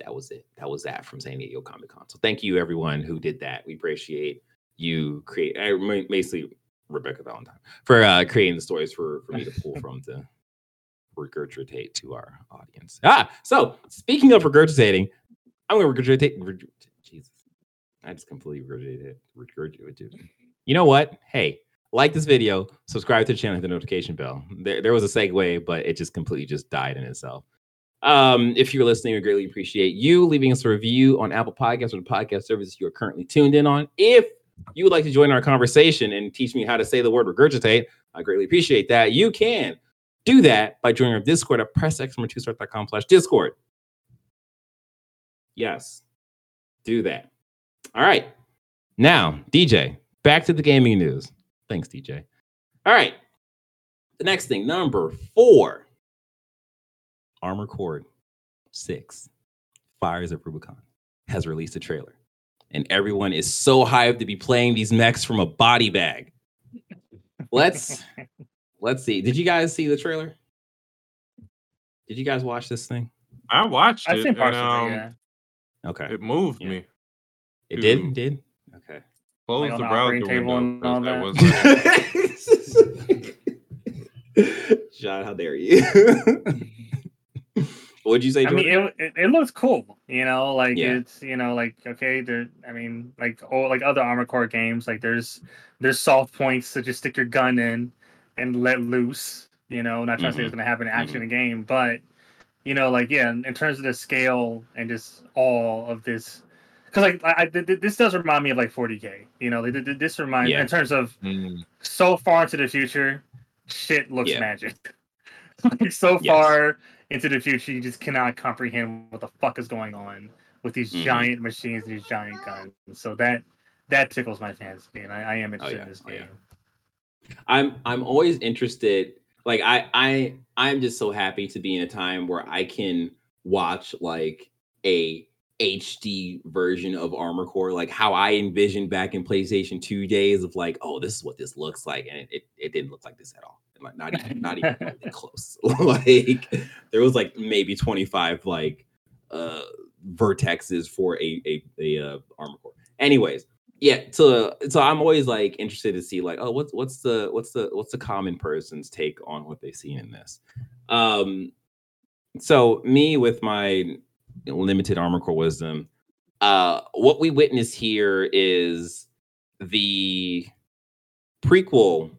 that was it. That was that from San Diego Comic Con. So thank you everyone who did that. We appreciate you create I basically Rebecca Valentine for uh creating the stories for for me to pull from to regurgitate to our audience. Ah, so speaking of regurgitating, I'm gonna regurgitate. regurgitate Jesus, I just completely regurgitated. Regurgitated. You know what? Hey, like this video, subscribe to the channel, hit the notification bell. There, there was a segue, but it just completely just died in itself. Um, if you're listening, we greatly appreciate you leaving us a review on Apple Podcasts or the podcast services you are currently tuned in on. If you would like to join our conversation and teach me how to say the word regurgitate, I greatly appreciate that. You can do that by joining our Discord at pressx2start.com slash Discord. Yes, do that. All right. Now, DJ, back to the gaming news. Thanks, DJ. All right. The next thing, number four Armored Core 6 Fires of Rubicon has released a trailer. And everyone is so hyped to be playing these mechs from a body bag. Let's let's see. Did you guys see the trailer? Did you guys watch this thing? I watched I've it. seen parts and, um, it. Yeah. Okay. It moved Yeah. me. It Dude. did? It did? Okay. Close on the the browser operating table window. and all 'cause that. was- John, how dare you? What'd you say, I Jordan? mean, it, it it looks cool. You know, like Yeah. it's you know, like okay, there. I mean, like all like other Armored Core games, like there's there's soft points to just stick your gun in and let loose. You know, not trying to say it's Mhm. gonna happen in action in the game, but you know, like yeah, in in terms of the scale and just all of this, because like I, I th- th- this does remind me of like 40k. You know, like, th- th- this reminds Yeah. in terms of Mm, so far into the future, shit looks Yeah. magic. like so Yes. far into the future, you just cannot comprehend what the fuck is going on with these Mhm. giant machines, these giant guns. So that that tickles my fancy, and I, I am interested yeah. in this Oh, game. I'm I'm always interested. Like I I I'm just so happy to be in a time where I can watch like a HD version of Armored Core, like how I envisioned back in PlayStation 2 days of like, oh, this is what this looks like. And it, it, it didn't look like this at all. Like not even not even close. like there was like maybe 25 like uh vertexes for a a, a uh, Armored Core. Anyways, yeah so so i'm always like interested to see like oh what's what's the what's the what's the common person's take on what they've seen in this um so me with my limited Armored Core wisdom. Uh what we witness here is the prequel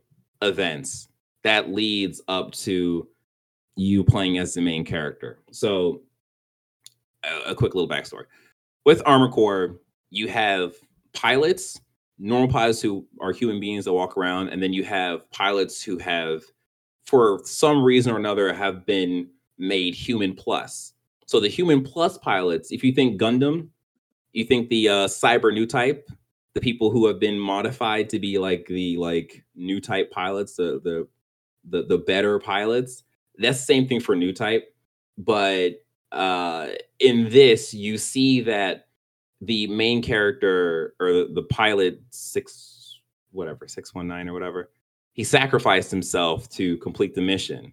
events that leads up to you playing as the main character. So a, a quick little backstory. With armor core you have pilots, normal pilots who are human beings that walk around, and then you have pilots who have, for some reason or another, have been made human plus. So the human plus pilots, if you think Gundam, you think the uh, cyber new type, the people who have been modified to be like the like new type pilots, the the the, the better pilots. That's the same thing for new type, but uh, in this you see that the main character or the, the pilot six whatever 619 or whatever he sacrificed himself to complete the mission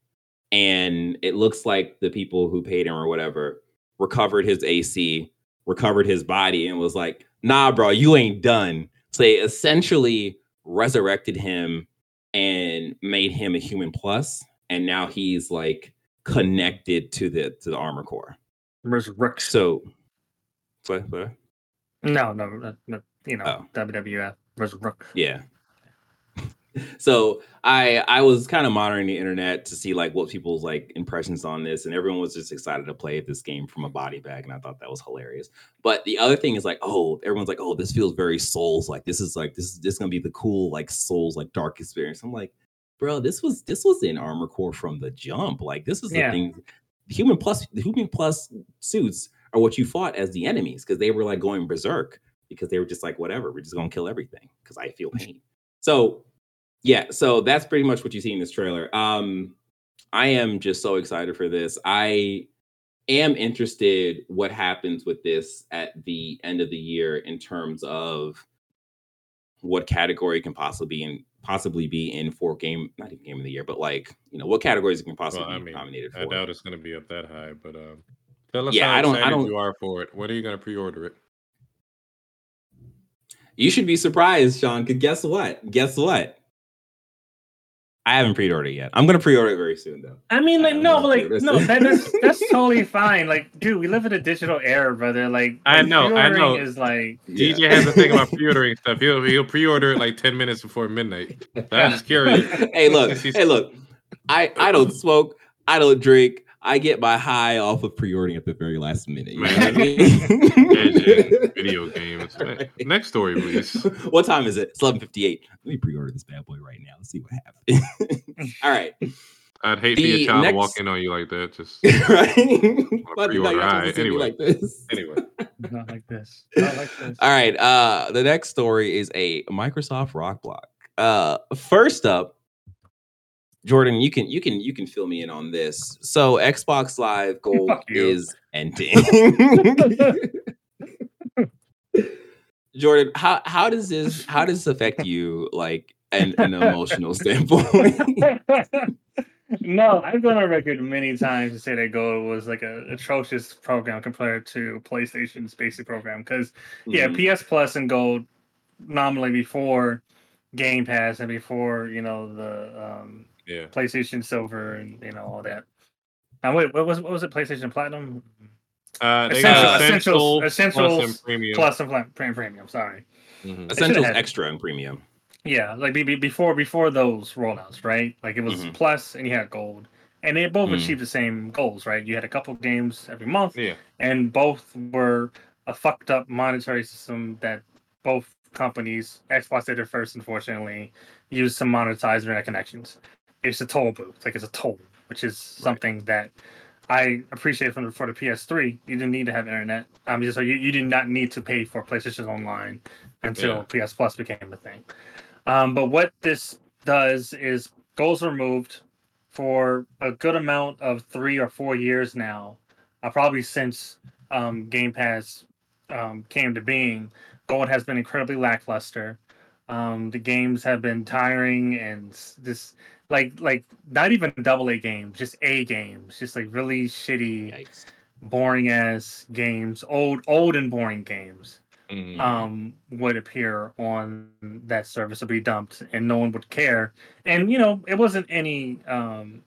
and it looks like the people who paid him or whatever recovered his ac recovered his body and was like nah bro you ain't done so they essentially resurrected him and made him a human plus and now he's like connected to the to the Armored Core Resurrection. so what, what? No, no, no, no, you know, Oh. WWF Resurrection. Yeah. so I I was kind of monitoring the internet to see like what people's like impressions on this, and everyone was just excited to play this game from a body bag, and I thought that was hilarious. But the other thing is like, oh, everyone's like, oh, this feels very Souls like. This is like this is this is gonna be the cool like Souls like dark experience. I'm like, bro, this was this was in Armored Core from the jump. Like this is Yeah. the thing. Human plus the human plus suits are what you fought as the enemies because they were like going berserk because they were just like whatever we're just gonna kill everything because I feel pain. So yeah, so that's pretty much what you see in this trailer. Um, I am just so excited for this. I am interested what happens with this at the end of the year in terms of what category can possibly be in possibly be in for game not even game of the year but like you know what categories it can possibly Well, I be nominated for I doubt it's going to be up that high, but um, tell us Yeah, how I don't- I don't- you are for it. When are you going to pre-order it? you should be surprised sean because guess what guess what i haven't pre-ordered it yet i'm gonna pre-order it very soon though I mean, like, I no, but like, no, that is that's totally fine. Like, dude, we live in a digital era, brother. Like, I know, I know. Is like, DJ has a thing about pre-ordering stuff. He'll he'll pre-order it like ten minutes before midnight. I'm curious. hey, look, hey, look. I I don't smoke. I don't drink. I get my high off of pre-ordering at the very last minute. You know what I mean? video games. Next story, please. what time is it? It's eleven fifty-eight. Let me pre-order this bad boy right now. Let's see what happens. All right, I'd hate for The your child to walk in on you like that. Just right. But you know, pre-order. you're not All right, supposed to see me anyway. like this. anyway. not like this. Not like this. All right. Uh, the next story is a Microsoft rock block. Uh, first up, Jordan, you can you can you can fill me in on this. So Xbox Live Gold is ending. Jordan, how how does this how does this affect you like an, an emotional standpoint? no, I've gone on record many times to say that Gold was like a atrocious program compared to PlayStation's basic program. Because yeah, Mhm. PS Plus and Gold nominally before Game Pass and before you know the um, Yeah. PlayStation Silver and you know all that. And wait, what was what was it? PlayStation Platinum Uh, they Essential, got essentials- essentials, essentials and premium. Plus and Pla- Pre- Premium. Sorry. Mhm. Essentials extra and premium. Yeah, like be, be- before before those rollouts, right? Like it was Mhm. Plus and you had Gold, and they both Mhm. achieved the same goals, right? You had a couple games every month, Yeah. and both were a fucked up monetary system that both companies, Xbox did it first, unfortunately, used to monetize their connections. It's a toll booth, like it's a toll, which is something that I appreciate from the, for the PS3. You didn't need to have internet. I mean, so you, you did not need to pay for PlayStation Online until PS Plus became a thing. Um, but what this does is goals removed for a good amount of three or four years now, uh, probably since um, Game Pass um, came to being. Gold has been incredibly lackluster. Um, the games have been tiring and this like like not even double A games, just A games, just like really shitty, Yikes. boring ass games, old old and boring games Mhm. um would appear on that service would be dumped and no one would care and you know it wasn't any um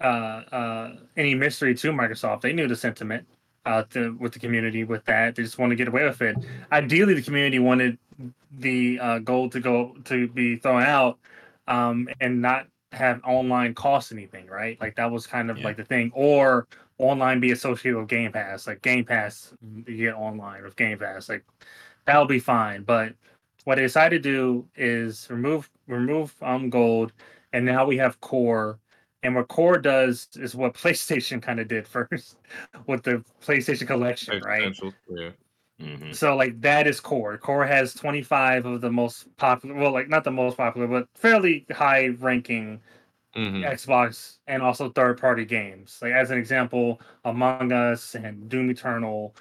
uh uh any mystery to microsoft they knew the sentiment uh to, with the community with that they just want to get away with it ideally the community wanted the uh gold to go to be thrown out um and not have online cost anything right like that was kind of Yeah. like the thing or online be associated with game pass like game pass you get online with game pass like that'll be fine. But what they decided to do is remove remove um gold, and now we have core. And what core does is what PlayStation kind of did first with the PlayStation Collection, right? Yeah. Mhm. So like that is core. Core has 25 of the most popular, well, like not the most popular, but fairly high ranking Mhm. Xbox and also third party games. Like as an example, Among Us and Doom Eternal,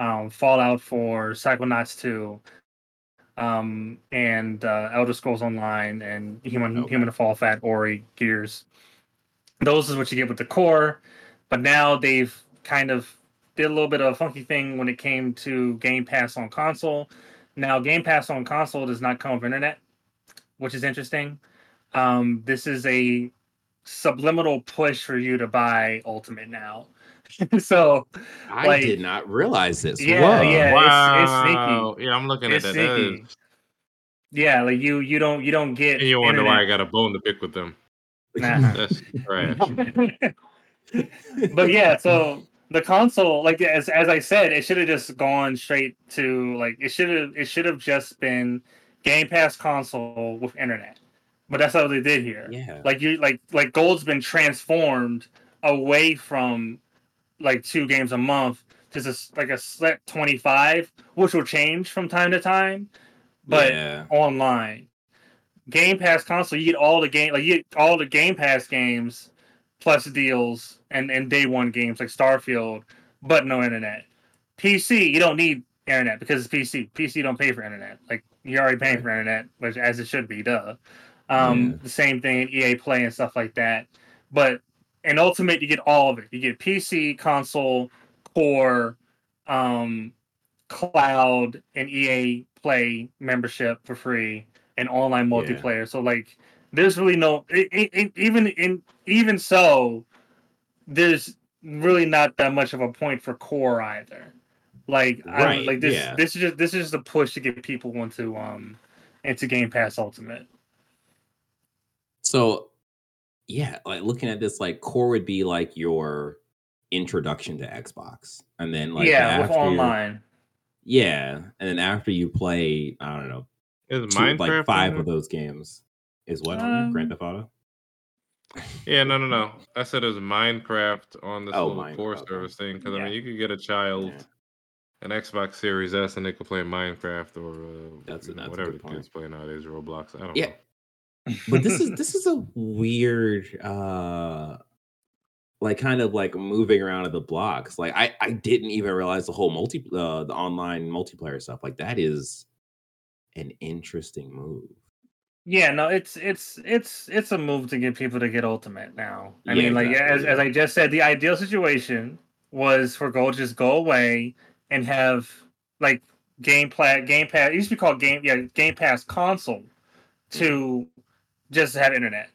um, Fallout 4, Psychonauts 2, um, and uh, Elder Scrolls Online and Human Okay. Human Fall Flat, Ori, Gears. Those is what you get with the core, but now they've kind of did a little bit of a funky thing when it came to Game Pass on console. Now Game Pass on console does not come with internet, which is interesting. Um, this is a subliminal push for you to buy Ultimate now. so I Like- did not realize this. Yeah, Whoa. yeah. it's- it's sneaky. wow. Yeah, I'm looking it's at that. That sneaky. is- Yeah, like you you don't you don't get And you wonder why I got a bone to pick with them. Nah. That's trash. but yeah, so the console, like as as I said, it should have just gone straight to like it should have it should have just been Game Pass console with internet. But that's how they did here. Yeah. Like you like like Gold's been transformed away from like two games a month to just like a set 25, which will change from time to time, but yeah. online. Game Pass console, you get all the game like you get all the Game Pass games plus deals and, and day one games like Starfield, but no internet. PC, you don't need internet because it's PC. PC don't pay for internet. Like you're already paying for internet, which as it should be, duh. Um, Yeah. the same thing EA Play and stuff like that. But in Ultimate, you get all of it. You get PC, console, core, um, cloud, and EA Play membership for free, and online Yeah. multiplayer. So like, there's really no it, it, it- even in even so, there's really not that much of a point for core either. Like, Right, don't, like this yeah. this is just this is just a push to get people into um into Game Pass Ultimate. So, yeah, like looking at this, like core would be like your introduction to Xbox, and then like yeah, with online. Yeah, and then after you play, I don't know, Is two, Minecraft like five of those games is what Um, Grand Theft Auto. Yeah, no, no, no. I said it was Minecraft on this Oh, little core Minecraft, okay. service thing because I mean you could get a child Yeah. an Xbox Series S and they could play Minecraft or uh, That's a- you know, that's whatever the kids play nowadays, Roblox. I don't Yeah, know. but this is this is a weird uh like kind of like moving around of the blocks like i i didn't even realize the whole multi uh, the online multiplayer stuff like that is an interesting move Yeah, no, it's it's it's it's a move to get people to get Ultimate now. I Yeah, mean, like exactly, as as. I just said, the ideal situation was for Gold to just go away and have like Game Pass, Game Pass. It used to be called Game, yeah, Game Pass console to just have internet.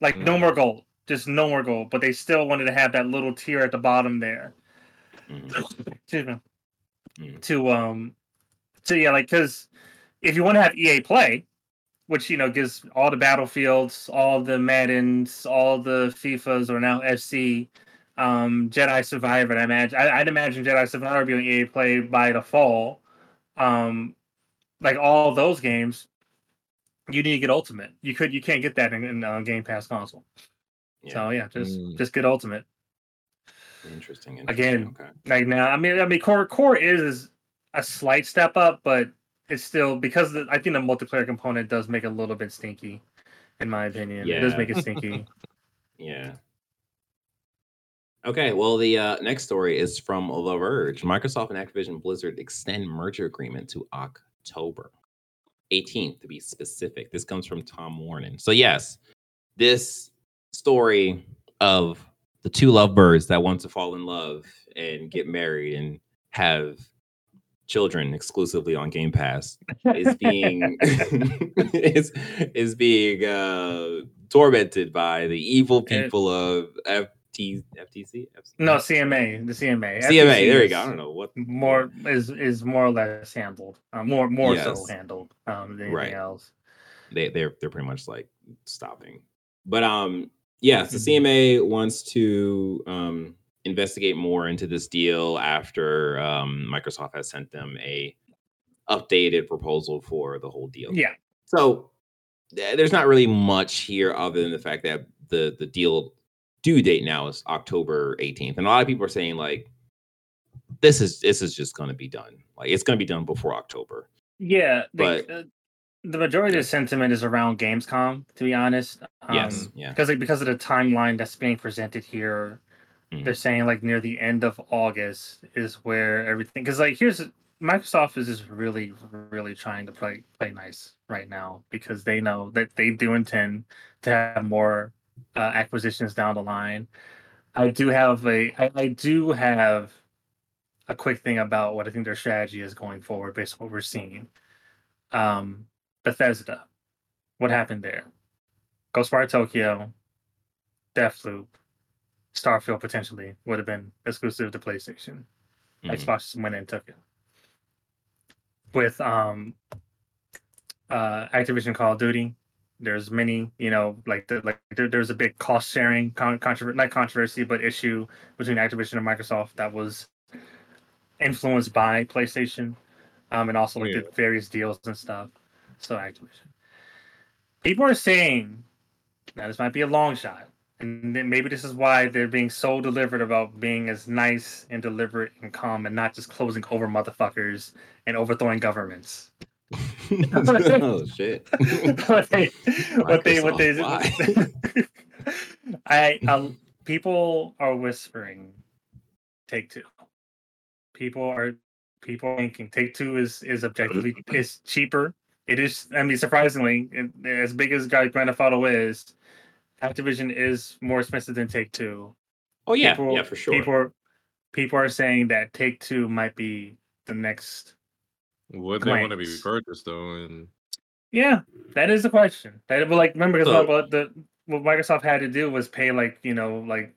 Like no Mhm. more gold, just no more gold. But they still wanted to have that little tier at the bottom there. Excuse me. Mm. To um, to yeah, like because if you want to have EA Play, which you know gives all the battlefields, all the Maddens, all the FIFAs or now FC, um, Jedi Survivor. I imagine I, I'd imagine Jedi Survivor being EA Play by the fall. Um, like all those games, you need to get Ultimate. You could you can't get that in, in uh, Game Pass console. yeah So yeah, just Mm. just get Ultimate. interesting, interesting Again, okay Like now, I mean, I mean, core core is a slight step up, but it's still because the, I think the multiplayer component does make it a little bit stinky, in my opinion. It does make it stinky. Yeah. Okay, well, the uh, next story is from The Verge. Microsoft and Activision Blizzard extend merger agreement to October 18th, to be specific. This comes from Tom Warren. So, yes, this story of the two lovebirds that want to fall in love and get married and have children exclusively on Game Pass is being is is being uh tormented by the evil people of FT, FTC no, CMA, the CMA, CMA FTC there you go I don't know what More is is more or less handled, uh, more more Yes. so handled um, than anything Right. else. they they're they're pretty much like stopping but um yes the Mhm. CMA wants to um investigate more into this deal after um Microsoft has sent them a updated proposal for the whole deal Yeah, So th- there's not really much here other than the fact that the the deal due date now is October 18th, and a lot of people are saying like this is this is just going to be done. Like it's going to be done before October. yeah. But- But the majority of the sentiment is around Gamescom, to be honest. yes, Um, yeah. because like, because of the timeline that's being presented here Mhm. they're saying like near the end of august is where everything because like here's microsoft is just really really trying to play play nice right now because they know that they do intend to have more uh, acquisitions down the line. I do have a I, I do have a quick thing about what i think their strategy is going forward based on what we're seeing. Um bethesda what happened there? Ghostwire tokyo deathloop Starfield potentially would have been exclusive to PlayStation. Mhm. Xbox went and took it. With um uh Activision Call of Duty, there's many, you know, like the, like there, there's a big cost sharing con- controversy, not controversy, but issue between Activision and Microsoft that was influenced by PlayStation, um, and also like Yeah. the various deals and stuff. So Activision. People are saying now this might be a long shot, and then maybe this is why they're being so deliberate about being as nice and deliberate and calm and not just closing over motherfuckers and overthrowing governments. oh shit. what they, what they, what they, I, um, people are whispering take two. People are people are thinking take two is is objectively is cheaper. It is. I mean, surprisingly, it, as big as Grand Theft Auto is, Activision is more expensive than Take Two. Oh yeah, people, yeah, for sure. People are, people are saying that Take Two might be the next. Would they want to be Claims. purchased though? And Yeah, that is the question. That but like remember because So- what the what Microsoft had to do was pay like you know like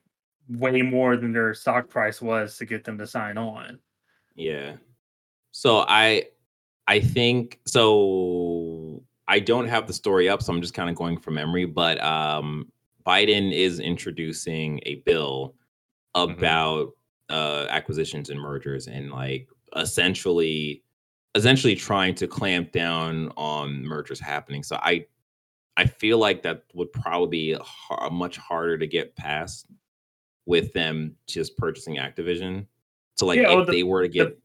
way more than their stock price was to get them to sign on. Yeah. So I I think so I don't have the story up, so I'm just kind of going from memory, but um Biden is introducing a bill Mhm. about uh acquisitions and mergers and like essentially essentially trying to clamp down on mergers happening. So I I feel like that would probably be much harder to get past with them just purchasing Activision. So like Yeah, if the- they were to get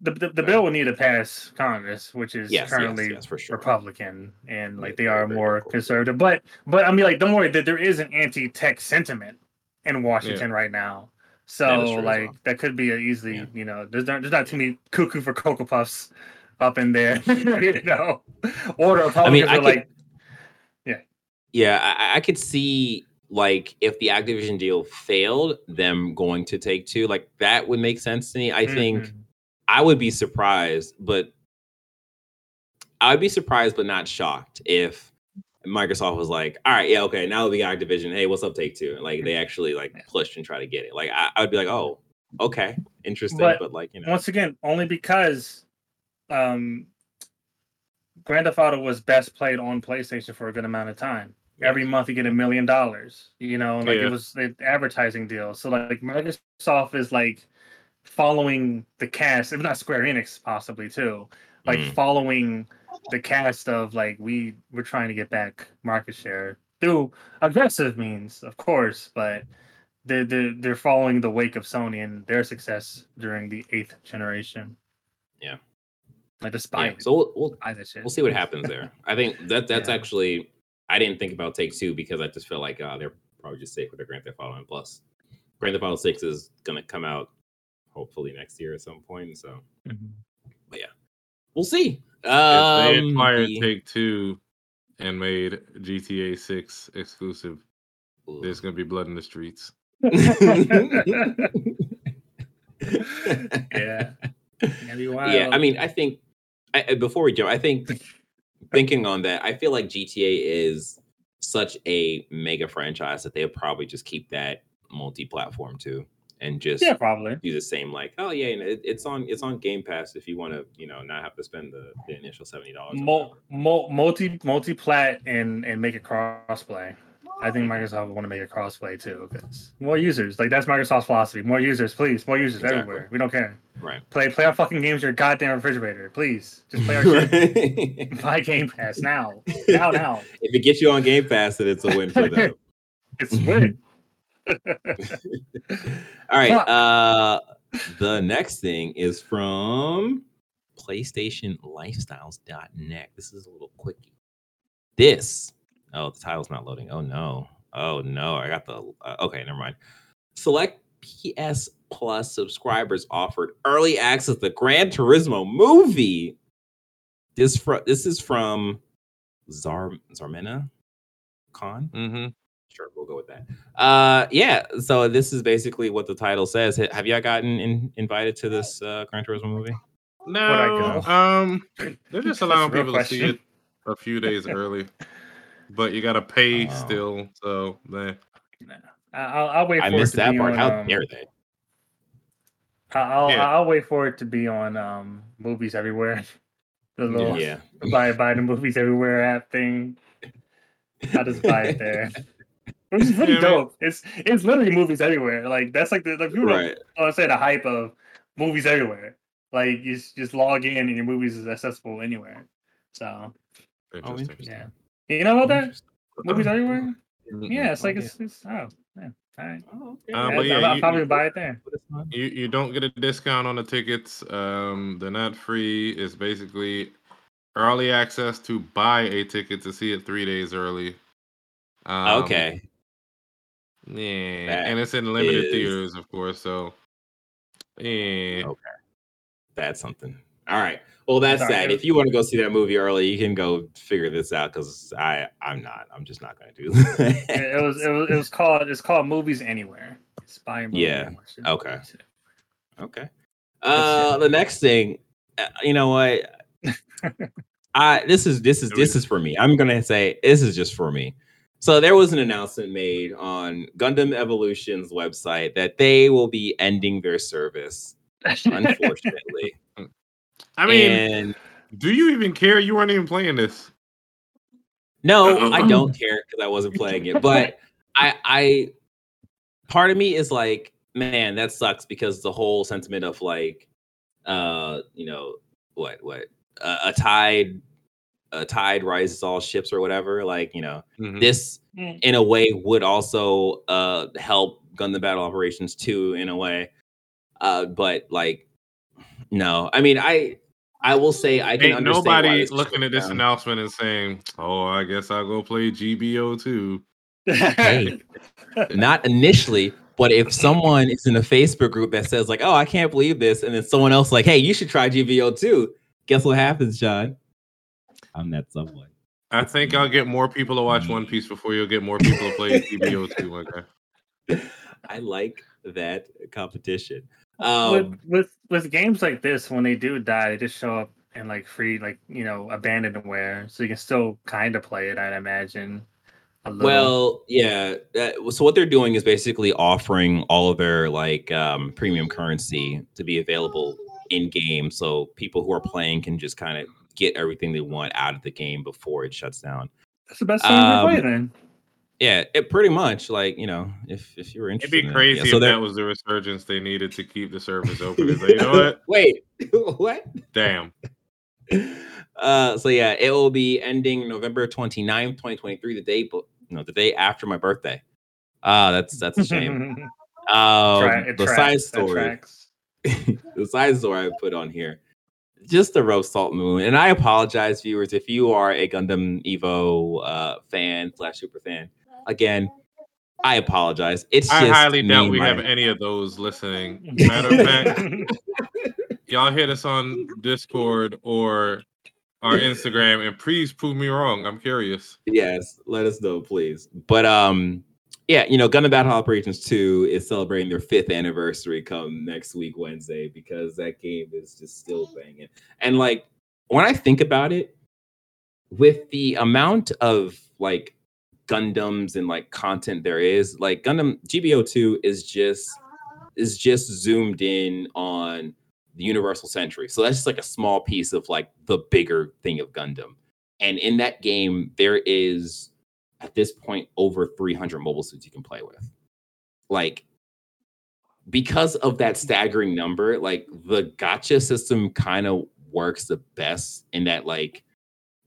The the, the bill will need to pass Congress, which is yes, currently yes, yes, for sure. Republican, and Yeah, like they are more conservative. But but I mean, like, don't worry that there is an anti-tech sentiment in Washington right now. So like well. that could be a easily Yeah. you know there's not there's not too many cuckoo for cocoa puffs up in there, you know, or the Republicans I are could- like Yeah, I, I could see like if the Activision deal failed, them going to take two, like that would make sense to me. I think mhm. I would be surprised, but I would be surprised but not shocked if Microsoft was like, all right, yeah, okay, now we got Activision. Hey, what's up, take two? And like they actually like Yeah. pushed and try to get it. Like I, I would be like, oh, okay, interesting, But but, like you know, once again only because um Grand Theft Auto was best played on PlayStation for a good amount of time. Every month you get a million dollars, you know, like Yeah. it was the advertising deal. So like Microsoft is like following the cast, if not Square Enix possibly too, like Mm. following the cast of like we we're trying to get back market share through aggressive means, of course, but they're, they're, they're following the wake of Sony and their success during the eighth generation. Yeah. Like yeah. despite So we'll, we'll shit. we'll see what happens there. I think that that's Yeah. actually I didn't think about Take Two because I just feel like uh, they're probably just safe with their Grand Theft Auto and Plus. Grand Theft Auto Six is gonna come out hopefully next year at some point. So Mhm. But yeah, we'll see. if they Um, acquired the- Take Two and made GTA Six exclusive, Ugh. there's gonna be blood in the streets. yeah. That'd be wild. yeah, I mean, I think I, I- before we jump, I think thinking on that, I feel like GTA is such a mega franchise that they'll probably just keep that multi-platform too, and just yeah, probably. do the same. Like, oh yeah, you know, it, it's on it's on Game Pass if you want to, you know, not have to spend the, the initial seventy dollars. Mul- mul- multi multi plat and and make it crossplay. I think Microsoft want to make it crossplay too because more users. Like that's Microsoft's philosophy. More users, please. More users Exactly. everywhere. We don't care. right. Play play our fucking games in your goddamn refrigerator, please. Just play our shit. Buy Game Pass now. Now, now. If it gets you on Game Pass, then it's a win for them. It's win. All right. Uh the next thing is from PlayStationLifestyles.net. This is a little quickie. This, oh, the title's not loading. Oh no. Oh no. I got the uh, okay, never mind. Select PS Plus subscribers offered early access to the Gran Turismo movie. This fr- this is from Zar Zarmina Khan. Mm-hmm. Sure, we'll go with that. Uh, yeah. So this is basically what the title says. Have y'all gotten in, invited to this uh, Gran Turismo movie? No, um, they're just allowing real people to see it a few days early, but you gotta pay Oh. still. So, eh. I- I'll, I'll wait. I for missed it to that be part. On, How um, dare they? I- I'll Yeah. I'll wait for it to be on um movies everywhere. The little Yeah. buy buy the movies everywhere app thing. I'll just buy it there. Which is pretty Yeah, man. dope. It's it's literally movies everywhere. Like that's like the like people don't Right. I say the hype of movies everywhere. Like you s- just log in and your movies is accessible anywhere. So Oh, interesting. interesting. yeah, you know about that movies everywhere. Yeah, it's like it's, it's oh yeah. All right. Oh, okay. Um, Yeah, but yeah, I'll, I'll you- probably you- buy it there. Put this on. You you don't get a discount on the tickets. Um, they're not free. It's basically early access to buy a ticket to see it three days early. Um, okay. Yeah, That and it's in limited is- theaters, of course. So, yeah, Okay. That's something. All right. Well, that's Sorry, sad. it If you want to go see that movie early, you can go figure this out because I I'm not. I'm just not going to do It, that. it was it was it was called it's called Movies Anywhere. It's by movie Yeah, Anywhere, okay. Okay. Uh, the next thing, uh, you know what? I this is this is Here we this is for me. I'm gonna say this is just for me. So there was an announcement made on Gundam Evolution's website that they will be ending their service, unfortunately. I mean, and do you even care? You weren't even playing this. no, I don't care because I wasn't playing it. But I, I, part of me is like, man, that sucks because the whole sentiment of like, uh, you know, what, what, uh, a tide, a tide rises all ships or whatever. Like, you know, Mhm. this Mm. in a way would also uh help Gundam Battle Operations 2 in a way. Uh, but like, no, I mean, I, I will say I can Ain't understand nobody this looking at this down. announcement and saying, "Oh, I guess I'll go play GBO 2." Hey, not initially, but if someone is in a Facebook group that says like, "Oh, I can't believe this," and then someone else like, "Hey, you should try GBO 2," guess what happens, John? I'm that someone. I think I'll get more people to watch One Piece before you'll get more people to play GBO 2. Okay. I like that competition. with, Um, with with games like this, when they do die, they just show up in like free, like you know, abandoned abandonware, so you can still kind of play it. I'd imagine. Well, yeah. That, so what they're doing is basically offering all of their like um, premium currency to be available in game, so people who are playing can just kind of get everything they want out of the game before it shuts down. that's the best thing to play um, then. Yeah, it pretty much like you know if if you were interested, It'd interested, be in crazy Yeah, so if that was the resurgence they needed to keep the service open. Like, you know what? Wait, what? Damn. Uh, so yeah, it will be ending November 29th, 2023, the day, but you know, the day after my birthday. Ah, that's that's a shame. Um, Tra- it the tracks, side story, the side story I put on here, just the roast salt moon. And I apologize, viewers, if you are a Gundam Evo uh, fan slash super fan. Again, I apologize. It's I just highly me, doubt we my- have any of those listening. Matter of fact, y'all hit us on Discord or our Instagram and please prove me wrong. I'm curious. yes let us know please but um yeah you know gundam battle operations 2 is celebrating their fifth anniversary come next week wednesday because that game is just still banging. And like when i think about it with the amount of like gundams and like content there is like gundam gbo 2 is just is just zoomed in on the universal century. So that's just like a small piece of like the bigger thing of gundam. And in that game, there is at this point over 300 mobile suits you can play with. Like, because of that staggering number, like the gacha system kind of works the best in that, like,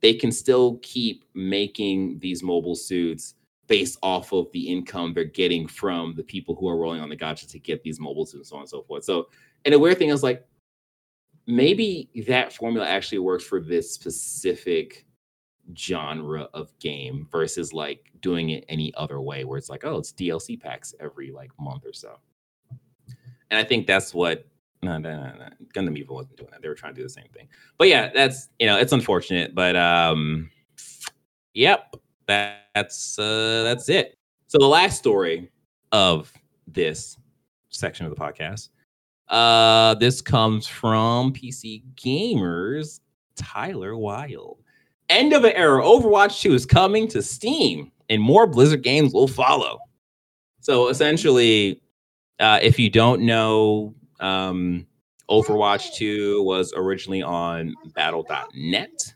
they can still keep making these mobile suits based off of the income they're getting from the people who are rolling on the gacha to get these mobile suits, and so on and so forth. So, and the weird thing is, like, maybe that formula actually works for this specific genre of game versus like doing it any other way where it's like oh it's DLC packs every like month or so. And I think that's what no no no, no. Gundam Evo wasn't doing that. They were trying to do the same thing. But yeah, that's you know it's unfortunate, but um yep, that, that's uh that's it. So the last story of this section of the podcast uh this comes from PC Gamers Tyler Wilde. End of an era. Overwatch 2 is coming to Steam, and more Blizzard games will follow. So essentially, uh, if you don't know, um, Overwatch 2 was originally on Battle.net,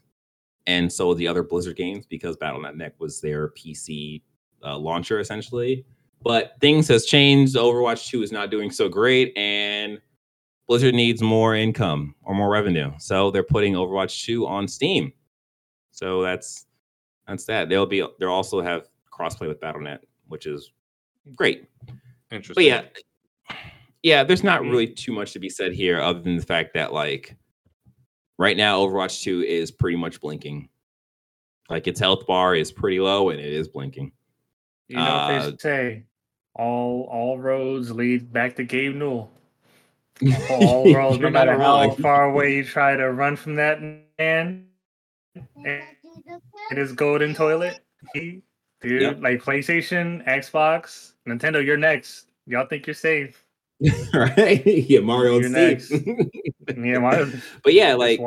and so the other Blizzard games, because Battle.net was their PC uh, launcher essentially. But things has changed. Overwatch 2 is not doing so great, and Blizzard needs more income or more revenue, so they're putting Overwatch 2 on Steam. So that's that's that. They'll be they'll also have crossplay with Battle.net, which is great. Interesting. But yeah, yeah, there's not really too much to be said here other than the fact that like right now Overwatch 2 is pretty much blinking. Like its health bar is pretty low and it is blinking. You know what Uh, they say? all all roads lead back to Gabe Newell. All roads, no matter how far away you try to run from that man and his golden toilet. Dude, yep. like PlayStation, Xbox, Nintendo, you're next. Y'all think you're safe. right? yeah, Mario you're next. yeah, Mario. But yeah, like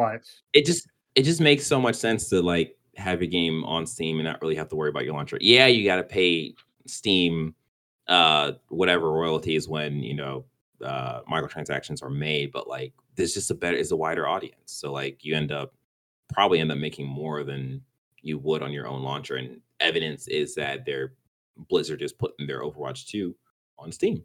it just it just makes so much sense to like have your game on Steam and not really have to worry about your launcher. Yeah, you got to pay Steam uh whatever royalties when you know uh microtransactions are made, but like there's just a better is a wider audience. So like you end up probably end up making more than you would on your own launcher. And evidence is that their Blizzard is putting their Overwatch 2 on Steam.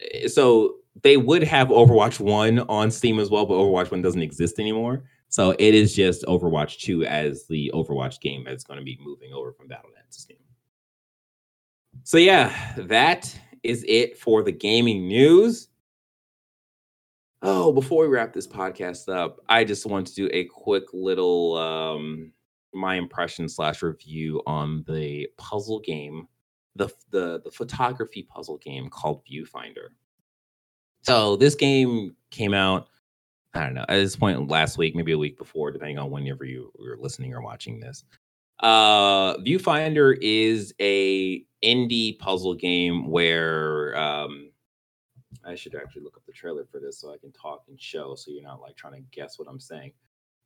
Eh, so they would have Overwatch 1 on Steam as well, but Overwatch 1 doesn't exist anymore. So it is just Overwatch 2 as the Overwatch game that's going to be moving over from Battle.net to Steam. So yeah, that is it for the gaming news. Oh, before we wrap this podcast up, I just want to do a quick little um my impression slash review on the puzzle game, the the the photography puzzle game called Viewfinder. So this game came out, I don't know, at this point last week, maybe a week before, depending on whenever you were listening or watching this. Uh, Viewfinder is a indie puzzle game where um, I should actually look up the trailer for this so I can talk and show, so you're not like trying to guess what I'm saying.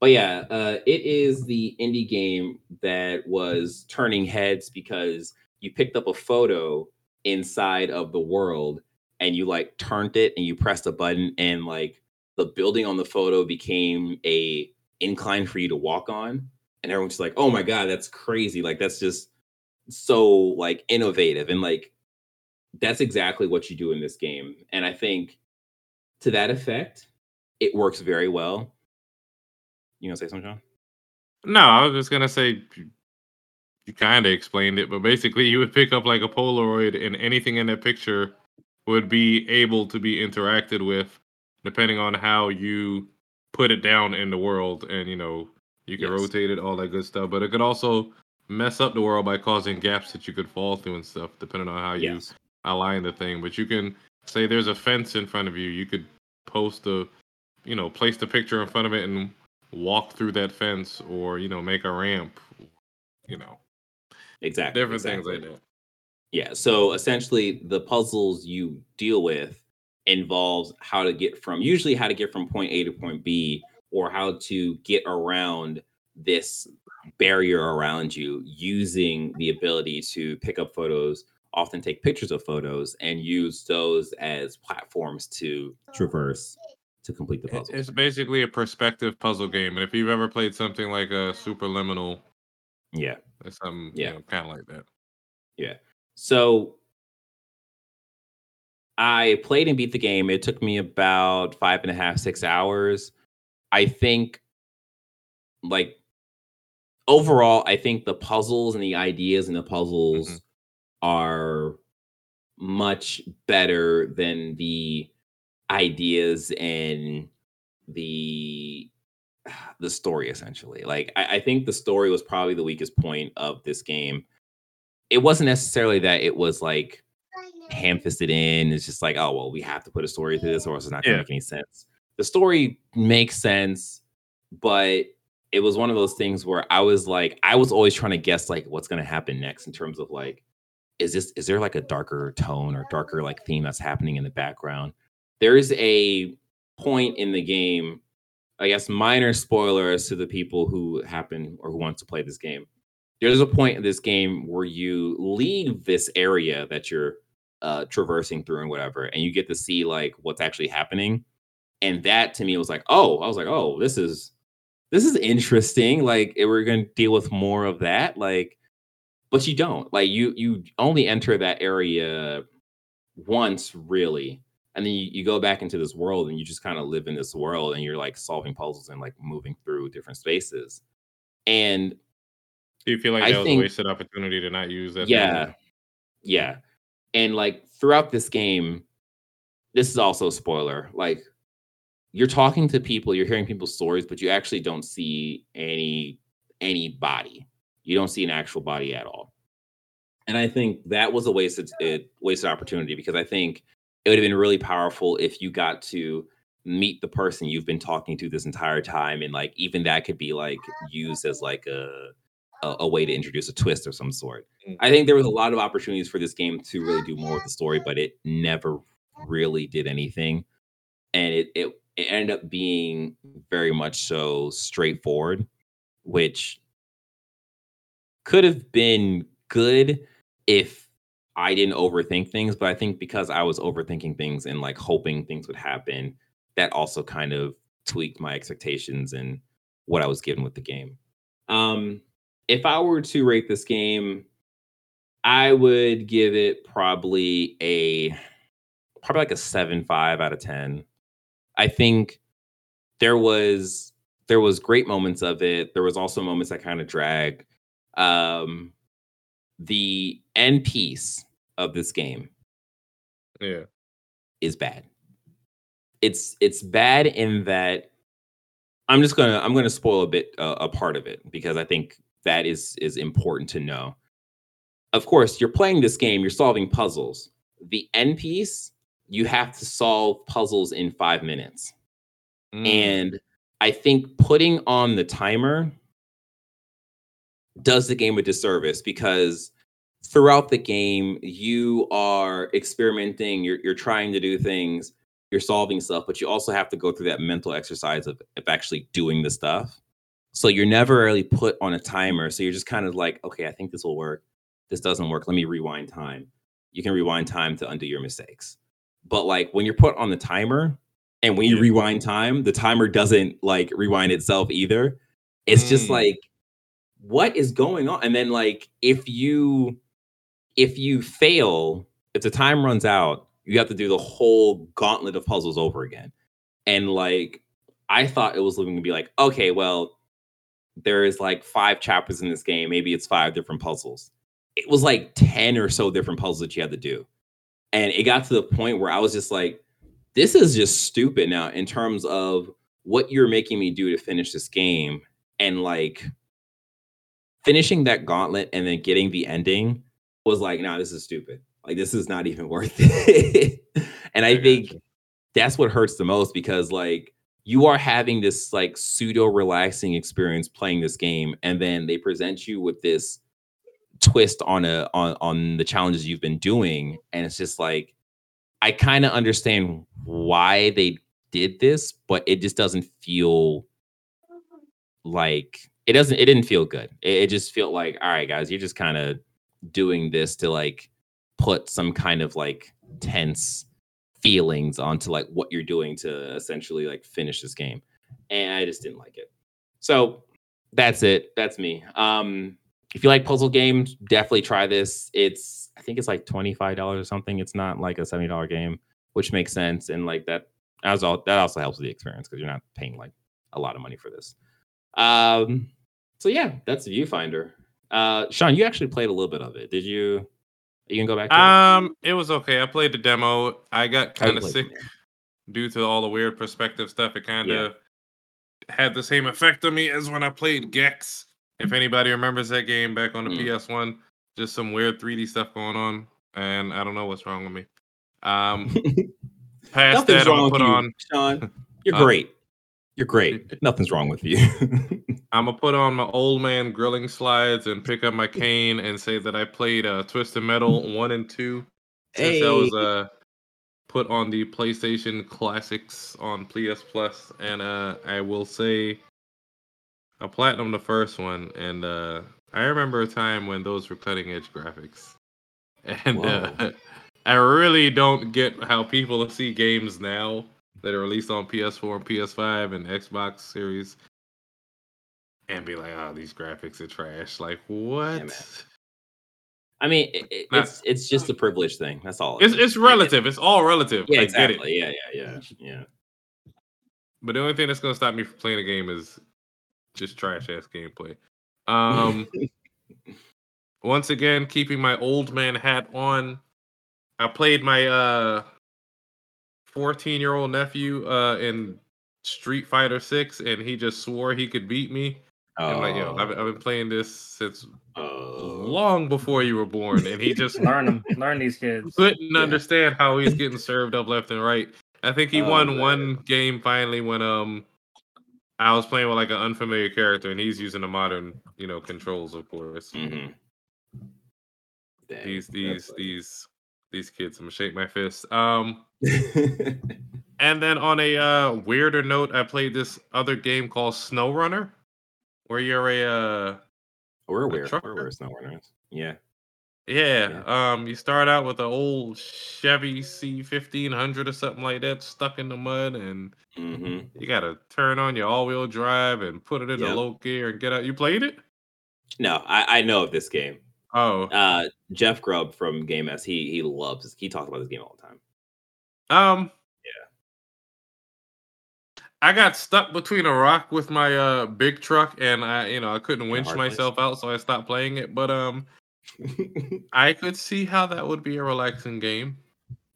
But yeah, uh, it is the indie game that was turning heads because you picked up a photo inside of the world and you like turned it and you pressed a button and like the building on the photo became a incline for you to walk on. And everyone's like oh my god that's crazy. Like that's just so like innovative. And like that's exactly what you do in this game and i think to that effect it works very well you gonna say something john no i was just gonna say you kind of explained it but basically you would pick up like a polaroid and anything in that picture would be able to be interacted with depending on how you put it down in the world and you know you can yes. rotate it all that good stuff but it could also mess up the world by causing gaps that you could fall through and stuff depending on how yes. Align the thing but you can say there's a fence in front of you. You could post a you know place the picture in front of it and walk through that fence or you know make a ramp you know. Exactly different exactly. things like that. Yeah so essentially the puzzles you deal with involves how to get from usually how to get from point a to point b or how to get around this barrier around you using the ability to pick up photos often take pictures of photos and use those as platforms to traverse to complete the puzzle. It's basically a perspective puzzle game, and if you've ever played something like a Superliminal, yeah, it's something yeah, you know, kind of like that. Yeah. So I played and beat the game. It took me about five and a half, six hours. I think, like, overall, I think the puzzles and the ideas and the puzzles mm-hmm. Are much better than the ideas and the the story essentially. Like I, I, think the story was probably the weakest point of this game. It wasn't necessarily that it was like ham-fisted in. It's just like oh well we have to put a story through this or else it's not gonna yeah. make any sense. The story makes sense but it was one of those things where i was like i was always trying to guess like what's gonna happen next in terms of like is this is there like a darker tone or darker like theme that's happening in the background there is a point in the game, I guess minor spoilers to the people who happen or who want to play this game. There's a point in this game where you leave this area that you're uh, traversing through and whatever, and you get to see like what's actually happening. And that to me was like, oh, I was like, oh, this is this is interesting. Like we're gonna deal with more of that. Like, but you don't. Like you you only enter that area once really and then you, you go back into this world and you just kind of live in this world and you're like solving puzzles and like moving through different spaces. And do you feel like I that was think, a wasted opportunity to not use that yeah. yeah. And like throughout this game this is also a spoiler like you're talking to people you're hearing people's stories but you actually don't see any any body you don't see an actual body at all And I think that was a wasted it wasted opportunity because I think it would have been really powerful if you got to meet the person you've been talking to this entire time and like even that could be like used as like a a, a way to introduce a twist of some sort. Mm. I think there was a lot of opportunities for this game to really do more with the story, but it never really did anything. And it it, it ended up being very much so straightforward, which could have been good if I didn't overthink things, but I think because I was overthinking things and like hoping things would happen, that also kind of tweaked my expectations and what I was given with the game. Um, if I were to rate this game, I would give it probably a probably like a seven five out of ten. I think there was there was great moments of it. There was also moments that kind of dragged. Um, the end piece of this game Yeah. is bad. It's it's bad in that I'm just gonna I'm gonna spoil a bit uh, a part of it because I think that is is important to know. Of course, you're playing this game, you're solving puzzles. The end piece, you have to solve puzzles in five minutes. Mm. And I think putting on the timer does the game a disservice because throughout the game you are experimenting, you're you're trying to do things, you're solving stuff, but you also have to go through that mental exercise of, of actually doing the stuff. So you're never really put on a timer. So you're just kind of like, okay, I think this will work. This doesn't work. Let me rewind time. You can rewind time to undo your mistakes. But like when you're put on the timer and when you Yeah. rewind time, the timer doesn't like rewind itself either. It's just Mm. like, what is going on? And then like if you if you fail, if the time runs out, you have to do the whole gauntlet of puzzles over again. And like I thought it was going to be like, okay, well, there is like five chapters in this game. Maybe it's five different puzzles. It was like 10 or so different puzzles that you had to do. And it got to the point where I was just like, this is just stupid now in terms of what you're making me do to finish this game. And like finishing that gauntlet and then getting the ending was like, nah, this is stupid. Like, this is not even worth it. and I I think gotcha. that's what hurts the most because like you are having this like pseudo relaxing experience playing this game and then they present you with this twist on a on on the challenges you've been doing and it's just like i kind of understand why they did this but it just doesn't feel like it doesn't it didn't feel good. It, it just felt like all right guys you're just kind of doing this to like put some kind of like tense feelings onto like what you're doing to essentially like finish this game. And i just didn't like it. So that's it. That's me. Um if you like puzzle games definitely try this. It's i think it's like $25 or something. It's not like a $70 game which makes sense. And like that as all that also helps with the experience because you're not paying like a lot of money for this. Um so yeah that's ViewFinder uh sean you actually played a little bit of it did you you can go back to it? Um, it was okay. I played the demo. I got kind of sick due to all the weird perspective stuff. It kind Yeah. of had the same effect on me as when I played Gex. If anybody remembers that game back on the Mm. PS1, just some weird 3D stuff going on, and I don't know what's wrong with me. Um, past Nothing's that, I'm wrong with put you, on. Sean. You're Huh? great. You're great. Nothing's wrong with you. I'm gonna put on my old man grilling slides and pick up my cane and say that I played uh, Twisted Metal one and two since that was uh put on the PlayStation Classics on PS Plus, and uh I will say I platinum the first one, and uh I remember a time when those were cutting edge graphics, and uh, I really don't get how people see games now that are released on PS4 and PS5 and Xbox Series. And be like, oh, these graphics are trash. Like, what? man. I mean, it, it's it's just a privilege thing. That's all. it It's is. it's relative. It's all relative. Yeah, I get it. exactly. Yeah, yeah, yeah, yeah. But the only thing that's gonna stop me from playing a game is just trash ass gameplay. Um, once again, keeping my old man hat on. I played my uh 14 year old nephew uh in Street Fighter 6 and he just swore he could beat me. I'm like, yo, I've, I've been playing this since Oh. long before you were born, and he just Learn them. Learn these kids. couldn't Yeah. understand how he's getting served up left and right. I think he Oh, won man. one game finally when um I was playing with like an unfamiliar character, and he's using the modern, you know, controls, of course. Mhm. Dang, These these these these kids. I'm gonna shake my fist. Um, and then on a uh, weirder note, I played this other game called Snow Runner, where you're a uh, we're aware. We're trucker? aware. Snow runners. Yeah. yeah, um, you start out with an old Chevy C1500 or something like that, stuck in the mud, and hmm you gotta turn on your all-wheel drive and put it in Yep. low gear and get out. You played it? No, I, I know of this game. Oh, Uh, Jeff Grubb from Game S. He he loves. This. He talks about this game all the time. Um. I got stuck between a rock with my uh big truck, and I, you know, I couldn't winch myself out, so I stopped playing it. But um, I could see how that would be a relaxing game.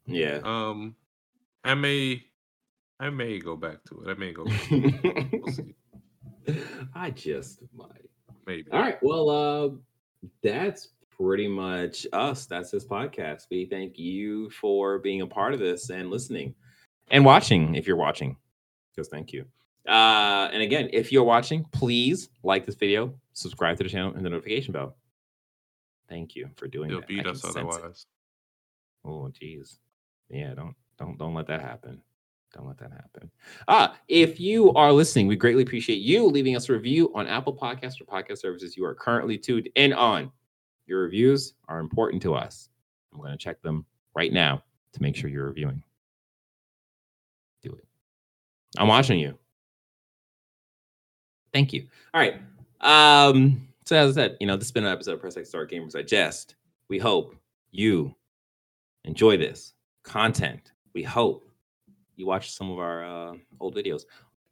yeah. Um, I may, I may go back to it. I may go, see. I just might. maybe. All right. Well, uh, that's pretty much us. That's this podcast. We thank you for being a part of this and listening and watching if you're watching. Just thank you. Uh, and again, if you're watching, please like this video, subscribe to the channel, and the notification bell. Thank you for doing They'll that. Beat us otherwise. Oh, geez. Yeah, don't don't don't let that happen. Don't let that happen. Ah, if you are listening, we greatly appreciate you leaving us a review on Apple Podcasts or podcast services you are currently tuned in on. Your reviews are important to us. I'm going to check them right now to make sure you're reviewing. I'm watching you. Thank you. All right. Um, so as I said, you know, this has been an episode of Press X Start Gamers Digest. We hope you enjoy this content. We hope you watch some of our uh, old videos.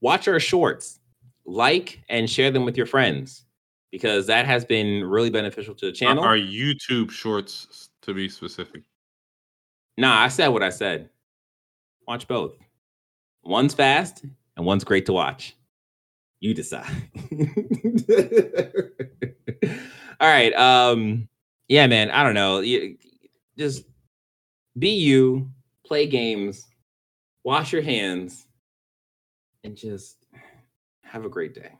Watch our shorts, like and share them with your friends because that has been really beneficial to the channel. our YouTube shorts, to be specific. Nah, I said what I said. Watch both. One's fast and one's great to watch. You decide. All right. Um, yeah, man. I don't know. You, just be you, play games, wash your hands, and just have a great day.